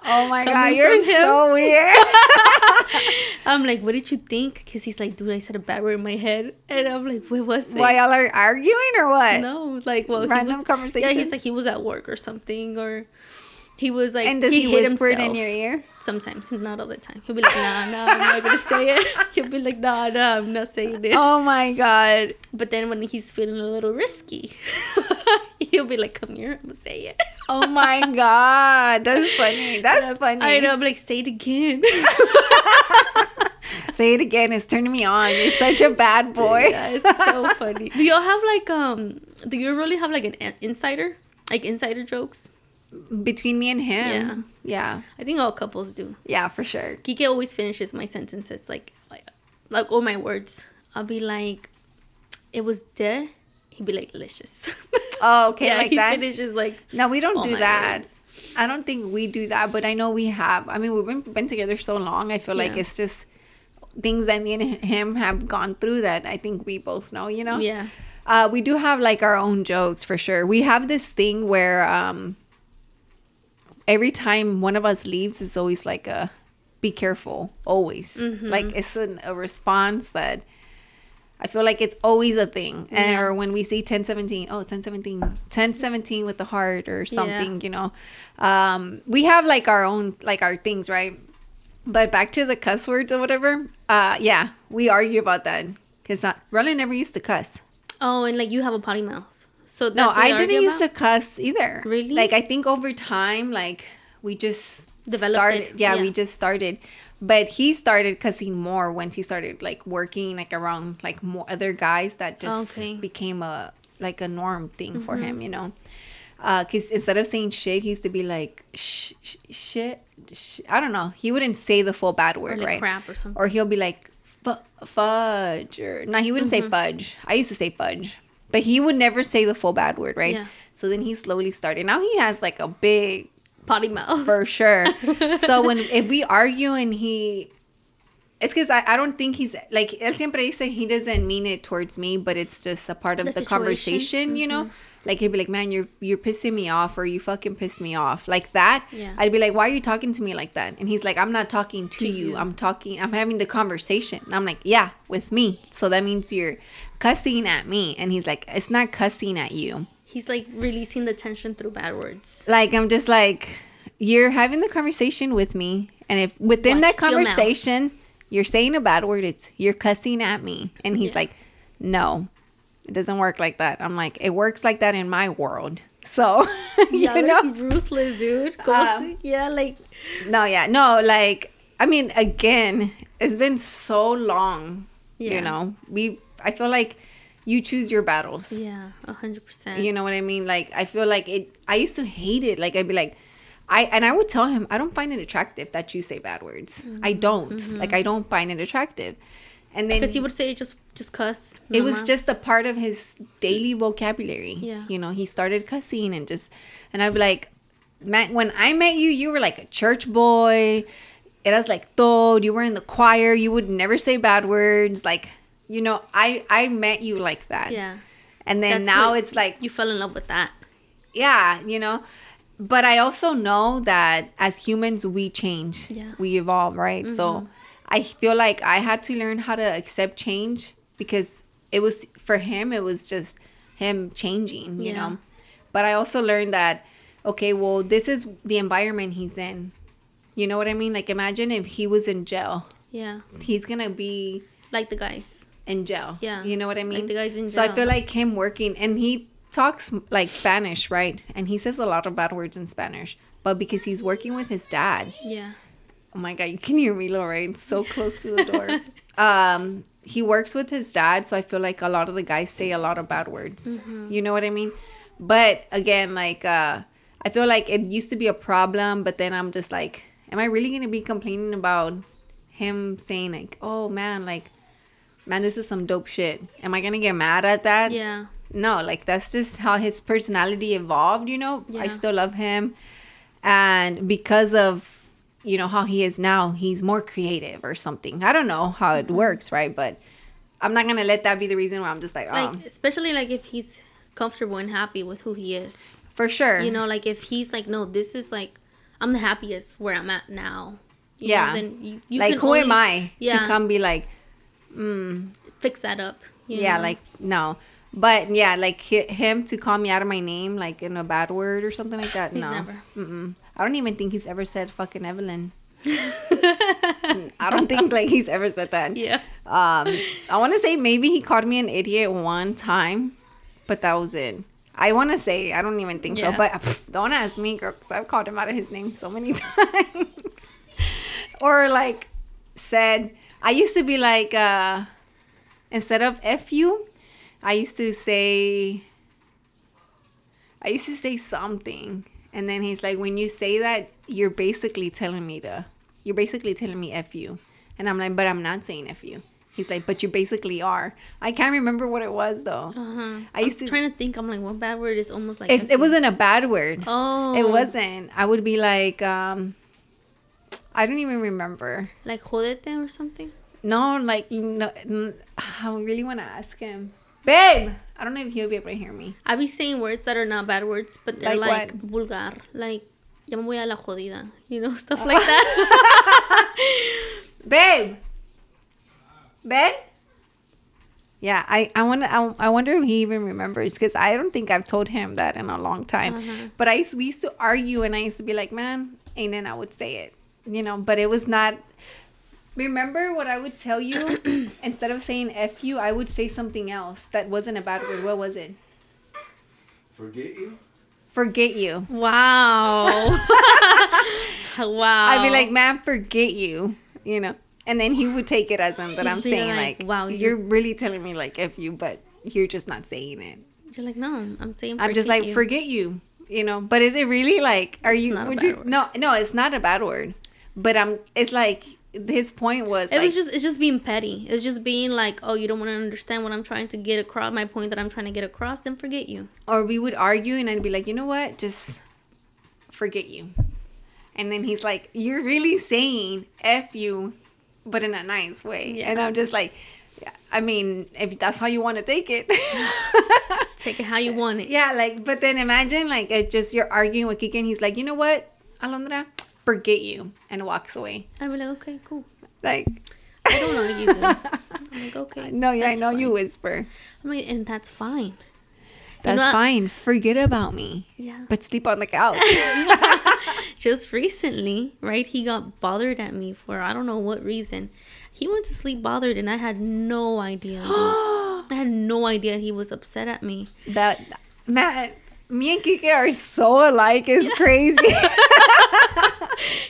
Oh my god, you're so weird. I'm like, what did you think? Because he's like, dude, I said a bad word in my head, and I'm like, what was it? Why y'all are arguing or what? No, like, well, Random he was, Yeah, conversations? he's like, he was at work or something, or he was like, And does he, hit whisper it in your ear? Sometimes, not all the time. He'll be like, nah, nah, I'm not gonna say it. He'll be like, nah, nah, I'm not saying it. Oh my god. But then when he's feeling a little risky, he'll be like, come here, I'm gonna say it. Oh my god. That's funny. That's funny. I know, I'm like, say it again. Say it again. It's turning me on. You're such a bad boy. yeah, it's so funny. Do y'all have like, um, do you really have like an insider? Like insider jokes? Between me and him. Yeah. Yeah. I think all couples do. Yeah, for sure. Kike always finishes my sentences like, like, like all my words. I'll be like, it was de. He'd be like, delicious. Oh, okay, yeah, like he that. finishes like, No, we don't do that. words. I don't think we do that, but I know we have. I mean, we've been, been together so long. I feel like it's just things that me and him have gone through that I think we both know, you know? yeah. Uh, we do have like our own jokes for sure. We have this thing where um, every time one of us leaves, it's always like a be careful, always. Mm-hmm. Like it's an, a response that I feel like it's always a thing. And Yeah. or when we see 1017, oh, 1017, 1017 with the heart or something, you know. Um, we have like our own, like our things, right? But back to the cuss words or whatever. Uh, yeah, we argue about that because Roland never used to cuss. Oh, and like you have a potty mouth. So No, what I didn't argue used to cuss either. Really? Like I think over time, like we just Developed started. Yeah, yeah. we just started. But he started cussing more once he started like working like around like more other guys that just Okay. Mm-hmm. became a like a norm thing for him, you know. Because instead of saying shit, he used to be like sh- sh- shit. Sh-. I don't know. He wouldn't say the full bad word, like right? crap or something. Or he'll be like fu- fudge or no, he wouldn't Mm-hmm. say fudge. I used to say fudge, but he would never say the full bad word, right? Yeah. So then he slowly started. Now he has like a big potty mouth. for sure. so when if we argue and he it's because I, I don't think he's like él siempre dice he doesn't mean it towards me, but it's just a part of The the, conversation, you know. Mm-hmm. Like he'd be like, "Man, you're you're pissing me off," or "You fucking piss me off," like that. Yeah. I'd be like, "Why are you talking to me like that?" And he's like, "I'm not talking to, To you. you. I'm talking. I'm having the conversation." And I'm like, "Yeah, with me." So that means you're cussing at me, and he's like, "It's not cussing at you." He's like releasing the tension through bad words. like I'm just like you're having the conversation with me, and if within Watch that conversation you're saying a bad word, it's you're cussing at me, and he's Yeah. like, no, it doesn't work like that. I'm like, it works like that in my world. So Yeah, you know, ruthless, dude. Um, yeah, like no, yeah, no, like I mean, again, it's been so long. Yeah. You know, we. I feel like you choose your battles. yeah, a hundred percent. You know what I mean? Like I feel like it. I used to hate it. Like I'd be like, I and I would tell him I don't find it attractive that you say bad words. I mm-hmm. don't. Mm-hmm. Like I don't find it attractive. And then because he would say just just cuss. it was just a part of his daily vocabulary. Yeah. You know, he started cussing and just, and I'd be like, man, when I met you, you were like a church boy. It was like toad. You were in the choir. You would never say bad words. Like, you know, I I met you like that. yeah. And then That's now what- it's like You fell in love with that. yeah, you know. But I also know that as humans, we change, Yeah. Mm-hmm. we evolve, right? So I feel like I had to learn how to accept change because it was for him, it was just him changing, you Yeah. know. But I also learned that, okay, well, this is the environment he's in. You know what I mean? Like, imagine if he was in jail, Yeah, he's gonna be like the guys. In jail. Yeah. You know what I mean? Like the guy's in jail. So I feel like him working and he talks like Spanish, right? And he says a lot of bad words in Spanish. But because he's working with his dad, Yeah. oh my god, you can hear me, Lorraine, so close to the door. um, he works with his dad, so I feel like a lot of the guys say a lot of bad words. You know what I mean? But again, like uh, I feel like it used to be a problem, but then I'm just like, am I really gonna be complaining about him saying like, oh man, like, man, this is some dope shit? Am I gonna get mad at that? Yeah. no like that's just how his personality evolved you know i still love him and because of you know how he is now he's more creative or something i don't know how Mm-hmm. it works right but i'm not gonna let that be the reason why i'm just like, oh Like especially like if he's comfortable and happy with who he is. for sure You know, like if he's like, no, this is like, I'm the happiest where I'm at now. Yeah. Know, then you, you like can who am i Yeah. to come be like mm, fix that up. yeah know? like no but yeah like him to call me out of my name like in a bad word or something like that He's no i don't even think he's ever said fucking Evelin i don't think like he's ever said that Yeah. Um, I want to say maybe he called me an idiot one time, but that was it. I want to say I don't even think so, but pff, don't ask me, girl, because I've called him out of his name so many times. or like said, I used to be like, uh, instead of "f you," I used to say, I used to say something, and then he's like, when you say that, you're basically telling me to, you're basically telling me "f you," and I'm like, but I'm not saying "f you." He's like, but you basically are. I can't remember what it was though. Uh-huh. I used I'm to- trying to think. I'm like, what bad word is almost like. It's, it wasn't a bad word. Oh. It wasn't. I would be like, um, I don't even remember. Like jodete or something. No, like no, I really want to ask him, babe. I don't know if he'll be able to hear me. I'll be saying words that are not bad words, but they're Like like, vulgar. Like, ya me voy a la jodida. You know, stuff like that. Babe, babe. Yeah, I I want I, I wonder if he even remembers because I don't think I've told him that in a long time. Uh-huh. But I used, we used to argue and I used to be like, man, and then I would say it, you know. But it was not. Remember what I would tell you? Instead of saying "f you," I would say something else that wasn't a bad word. What was it? Forget you? Forget you. wow. wow. I'd be like, man, forget you, you know. And then he would take it as in that I'm saying like, like, wow, you're, you're- really telling me like "f you," but you're just not saying it. You're like, no, I'm saying. I'm just like, you. forget you, you know. But is it really like, are you? not a Would bad you? word. No, no, it's not a bad word. But I'm. It's like his point was. It like, was just it's just being petty. It's just being like, oh, you don't want to understand what I'm trying to get across. My point that I'm trying to get across. Then forget you. or we would argue, and I'd be like, you know what, just forget you. And then he's like, you're really saying "f you," but in a nice way. Yeah. And I'm just like, yeah, I mean, if that's how you want to take it. Take it how you want it. yeah, like, but then imagine like it just you're arguing with Kike, and he's like, you know what, Alondra, forget you, and walks away. I'd like, okay, cool. Like, I don't argue. I'm like, okay. no, yeah, I know you whisper. I'm like, and that's fine. That's know, I- fine. Forget about me. Yeah. But sleep on the couch. Just recently, right? He got bothered at me for I don't know what reason. He went to sleep bothered, and I had no idea. I had no idea he was upset at me. that Matt, me and Kike are so alike. It's crazy.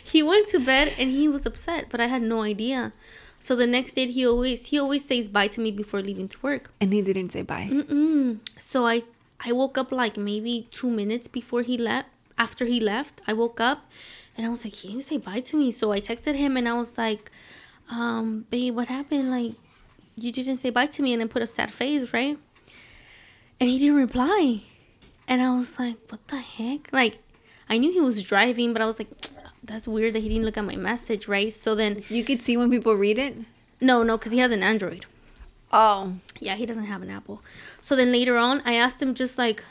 He went to bed and he was upset, but I had no idea. So the next day, he always he always says bye to me before leaving to work. and he didn't say bye. Mm-mm. So I I woke up like maybe two minutes before he left. After he left, I woke up and I was like, he didn't say bye to me. So I texted him and I was like, um, babe, what happened? Like, you didn't say bye to me, and then put a sad face, right? And he didn't reply. And I was like, what the heck? Like, I knew he was driving, but I was like, that's weird that he didn't look at my message, right? So then, You could see when people read it. no, no, because he has an Android. Oh, Yeah, he doesn't have an Apple. So then later on, I asked him just like,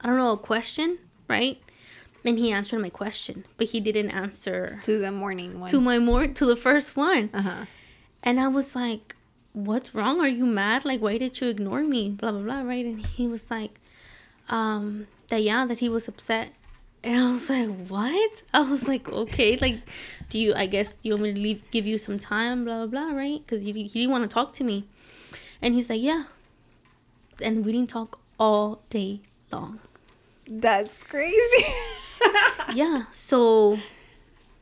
I don't know, a question, right? And he answered my question, but he didn't answer to the morning one. to my more to the first one. uh huh. And I was like, "What's wrong? Are you mad? Like, why did you ignore me? Blah blah blah." Right? And he was like, "Um, that yeah, that he was upset." And I was like, "What?" I was like, "Okay, like, do you? I guess you want me to leave, give you some time, blah blah blah, right? Because he didn't want to talk to me." And he's like, yeah. And we didn't talk all day long. That's crazy. Yeah. So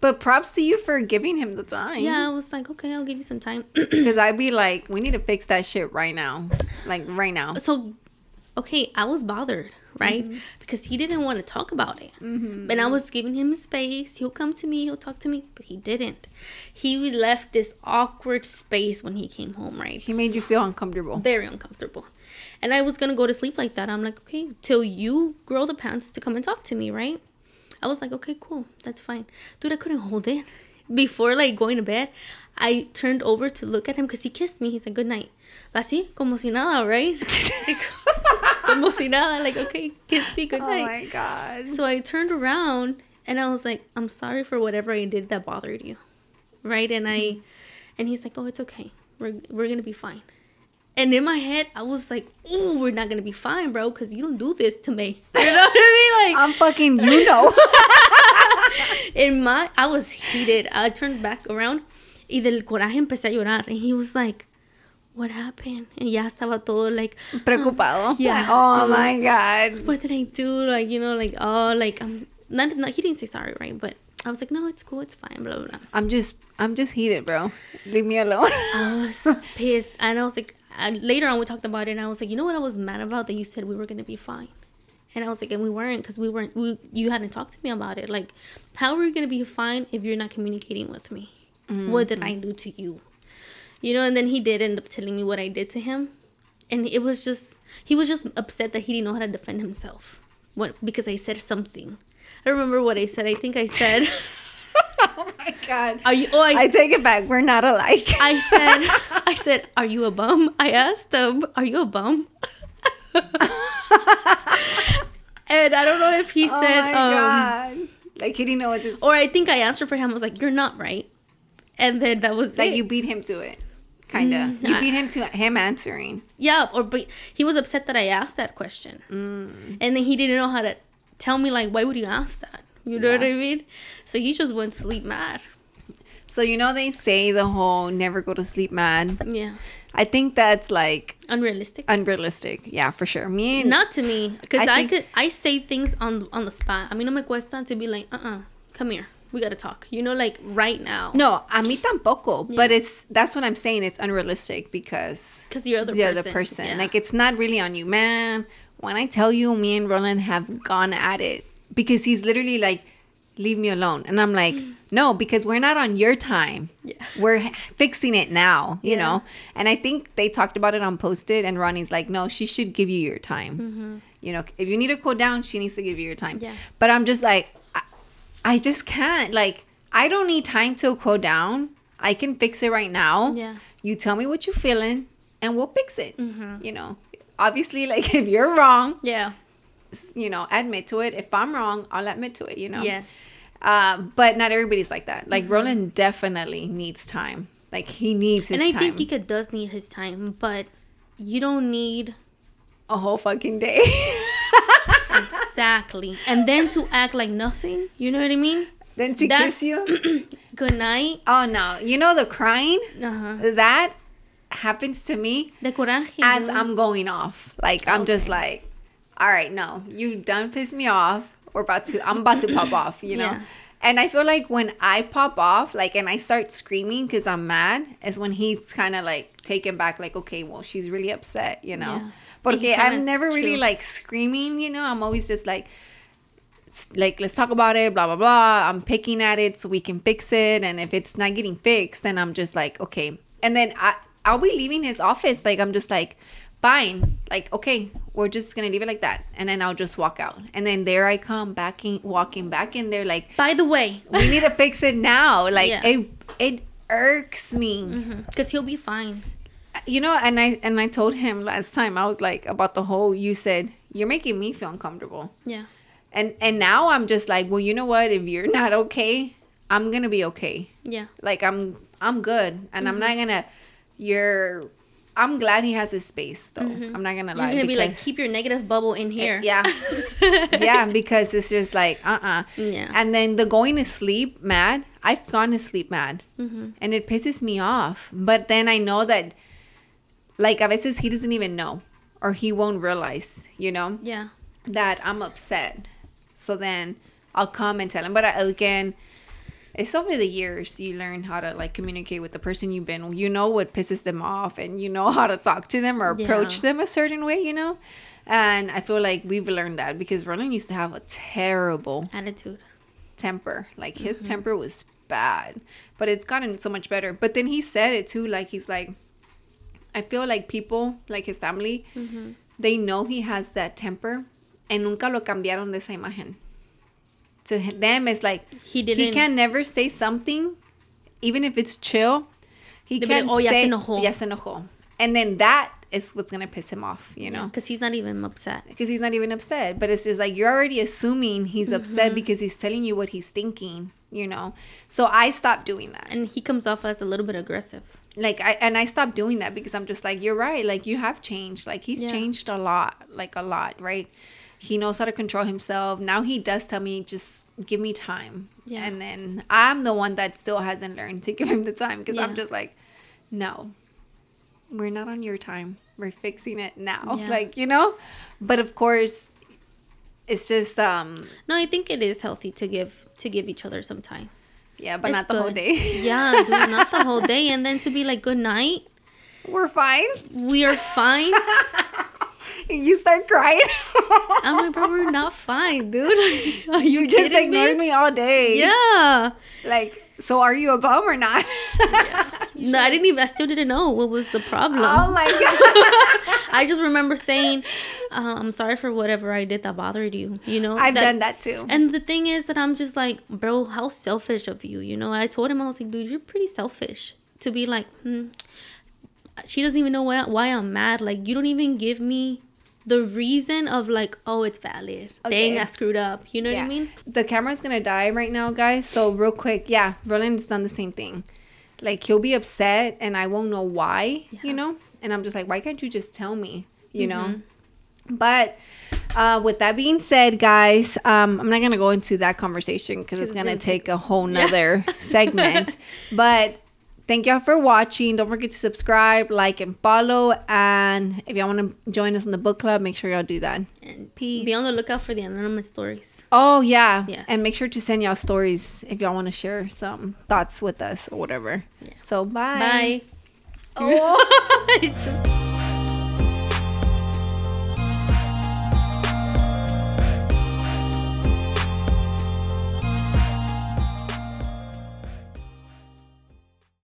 but props to you for giving him the time. yeah, I was like, okay, I'll give you some time. Because I'd be like, we need to fix that shit right now. Like right now. so okay, I was bothered, right? Mm-hmm. Because he didn't want to talk about it. Mm-hmm. And I was giving him space. He'll come to me, he'll talk to me, but he didn't. He left this awkward space when he came home, right? He made you feel uncomfortable. very uncomfortable. And I was gonna go to sleep like that. I'm like, okay, till you grow the pants to come and talk to me, right? I was like, okay, cool, that's fine. Dude, I couldn't hold it. Before like going to bed, I turned over to look at him because he kissed me. He said, good night. Así, como si nada, right? Like, como si nada. Like, okay, kiss me, good Oh my god. So I turned around and I was like, I'm sorry for whatever I did that bothered you. Right? And I mm-hmm. and he's like, Oh, it's okay. We're we're gonna be fine. And in my head, I was like, Oh, we're not gonna be fine, bro, because you don't do this to me. You know what I mean? Like I'm fucking you know. in my I was heated. I turned back around y del coraje empecé a llorar. And he was like, What happened? And ya estaba todo like Preocupado. Yeah, Oh dude. my god. what did I do? Like, you know, like, oh, like, I'm not, not, he didn't say sorry, right? But I was like, no, it's cool, it's fine, blah, blah, blah. I'm just I'm just heated, bro. Leave me alone. I was pissed. And I was like, and later on, we talked about it, and I was like, you know what I was mad about? That you said we were going to be fine. And I was like, and we weren't because we weren't, we, you hadn't talked to me about it. Like, how are we going to be fine if you're not communicating with me? What did mm-hmm. I do to you? You know, and then he did end up telling me what I did to him. And it was just, he was just upset that he didn't know how to defend himself. What, because I said something. I don't remember what I said. I think I said, oh my god. are you, oh, I I take it back. We're not alike. I said, I said, are you a bum? I asked him, are you a bum? and I don't know if he oh said, my um, god. Like he didn't know what to say. or I think I answered for him. I was like, you're not right. And then that was Like it. you beat him to it. Kinda. Mm, you beat him to him answering. yeah, or but he was upset that I asked that question, Mm. and then he didn't know how to tell me like, why would you ask that? You know what I mean? So he just went sleep mad. So you know they say the whole never go to sleep mad. Yeah, I think that's like unrealistic. unrealistic. Yeah, for sure. Me and Not to me, because I I, could I say things on on the spot. I mean, no me cuesta to be like, uh, uh come here, we gotta talk. You know, like right now. no, a mí tampoco. But it's that's what I'm saying. It's unrealistic because because you're other the person. other person. Yeah. Like it's not really on you, man. When I tell you, me and Roland have gone at it because he's literally like, "Leave me alone," and I'm like, "No," because we're not on your time. Yeah. We're fixing it now, you Yeah. know. And I think they talked about it on Posted, and Ronnie's like, "No, she should give you your time. You know, if you need to cool down, she needs to give you your time." Mm-hmm. Yeah. But I'm just like, I, just can't. Like, I don't need time to cool down. I can fix it right now. Yeah. You tell me what you're feeling, and we'll fix it. Mm-hmm. You know, obviously, like if you're wrong, yeah. you know, admit to it. If I'm wrong, I'll admit to it. You know. Yes. Uh, but not everybody's like that. Like Roland definitely needs time. Like he needs his and I time. think Ika does need his time, but you don't need a whole fucking day. exactly. and then to act like nothing. You know what I mean? then to That's- kiss you. Good night. Oh no! You know the crying Uh-huh. that happens to me The coraje. as dude. I'm going off. Like I'm just like, all right, no, you done pissed me off. We're about to, I'm about to pop off, you know. Yeah. And I feel like when I pop off, like, and I start screaming because I'm mad, is when he's kind of like taken back, like, okay, well, she's really upset, you know. Yeah. But And he okay, I'm never really chills. like screaming, you know. I'm always just like, like let's talk about it blah blah blah. I'm picking at it so we can fix it. And if it's not getting fixed then i'm just like okay. And then i i'll be leaving his office. Like i'm just like fine. Like okay we're just gonna leave it like that. And then i'll just walk out. And then there i come back in walking back in there like By the way, we need to fix it now. Like Yeah. it it irks me. Mm-hmm. Because he'll be fine. You know and i and i told him last time i was like about the whole you said you're making me feel uncomfortable Yeah. and and now I'm just like, well, you know what? If you're not okay, I'm gonna be okay. Yeah. Like I'm I'm good, and I'm not gonna. You're. I'm glad he has his space though. I'm not gonna lie. You're gonna be like, keep your negative bubble in here. yeah, yeah, because it's just like uh uh Yeah. And then the going to sleep mad. I've gone to sleep mad, Mm-hmm. and it pisses me off. But then I know that like a veces he doesn't even know or he won't realize, you know, Yeah. that I'm upset. So then I'll come and tell him. But I, again, it's over the years you learn how to like communicate with the person you've been. You know what pisses them off, and you know how to talk to them or approach Yeah. them a certain way. You know, and I feel like we've learned that because Roland used to have a terrible Attitude. temper. Like his Mm-hmm. temper was bad, but it's gotten so much better. But then he said it too. Like he's like, I feel like people, like his family, Mm-hmm. they know he has that temper, and nunca lo cambiaron de esa imagen. To them, it's like He didn't. He can never say something, even if it's chill. He They'll be can like, "Oh, ya se say, enojó." ya se enojó. and then that is what's gonna piss him off. You know Because he's not even upset. because he's not even upset. But it's just like you're already assuming he's Mm-hmm. upset because he's telling you what he's thinking, you know. So I stopped doing that. And he comes off as a little bit aggressive. Like I and I stopped doing that because I'm just like, you're right. Like you have changed. Like he's Yeah. changed a lot. Like a lot, right? He knows how to control himself. Now he does tell me just give me time. Yeah. And then I'm the one that still hasn't learned to give him the time because I'm just like, no. We're not on your time. We're fixing it now. Yeah. Like, you know? But of course, it's just um No, I think it is healthy to give to give each other some time. Yeah, but It's not the whole day. Yeah, dude, not the whole day, and then to be like, "Good night, We're fine. we are fine." You start crying. I'm like, bro, we're not fine, dude. Are you, you just ignored me? all day. Yeah. Like, so are you a bum or not? No, I didn't even. I still didn't know what was the problem. oh my god. I just remember saying, uh, "I'm sorry for whatever I did that bothered you." You know, I've done that too. And the thing is that I'm just like, bro, how selfish of you. You know, I told him I was like, dude, you're pretty selfish to be like, hmm, she doesn't even know why, why I'm mad. Like, you don't even give me the reason of like, oh, it's valid. Okay. Dang, I screwed up. You know yeah. what I mean? The camera's gonna die right now, guys. So real quick, yeah, Roland's done the same thing. Like he'll be upset and I won't know why, Yeah. you know? And I'm just like, why can't you just tell me? You know? But uh, with that being said, guys, um, I'm not gonna go into that conversation because it's it's gonna gonna take a whole nother segment. But thank y'all for watching. Don't forget to subscribe, like, and follow. And if y'all want to join us in the book club, make sure y'all do that. And Peace. be on the lookout for the anonymous stories. Oh yeah. Yes. And make sure to send y'all stories if y'all want to share some thoughts with us or whatever. Yeah. So bye. Bye. Oh. Just.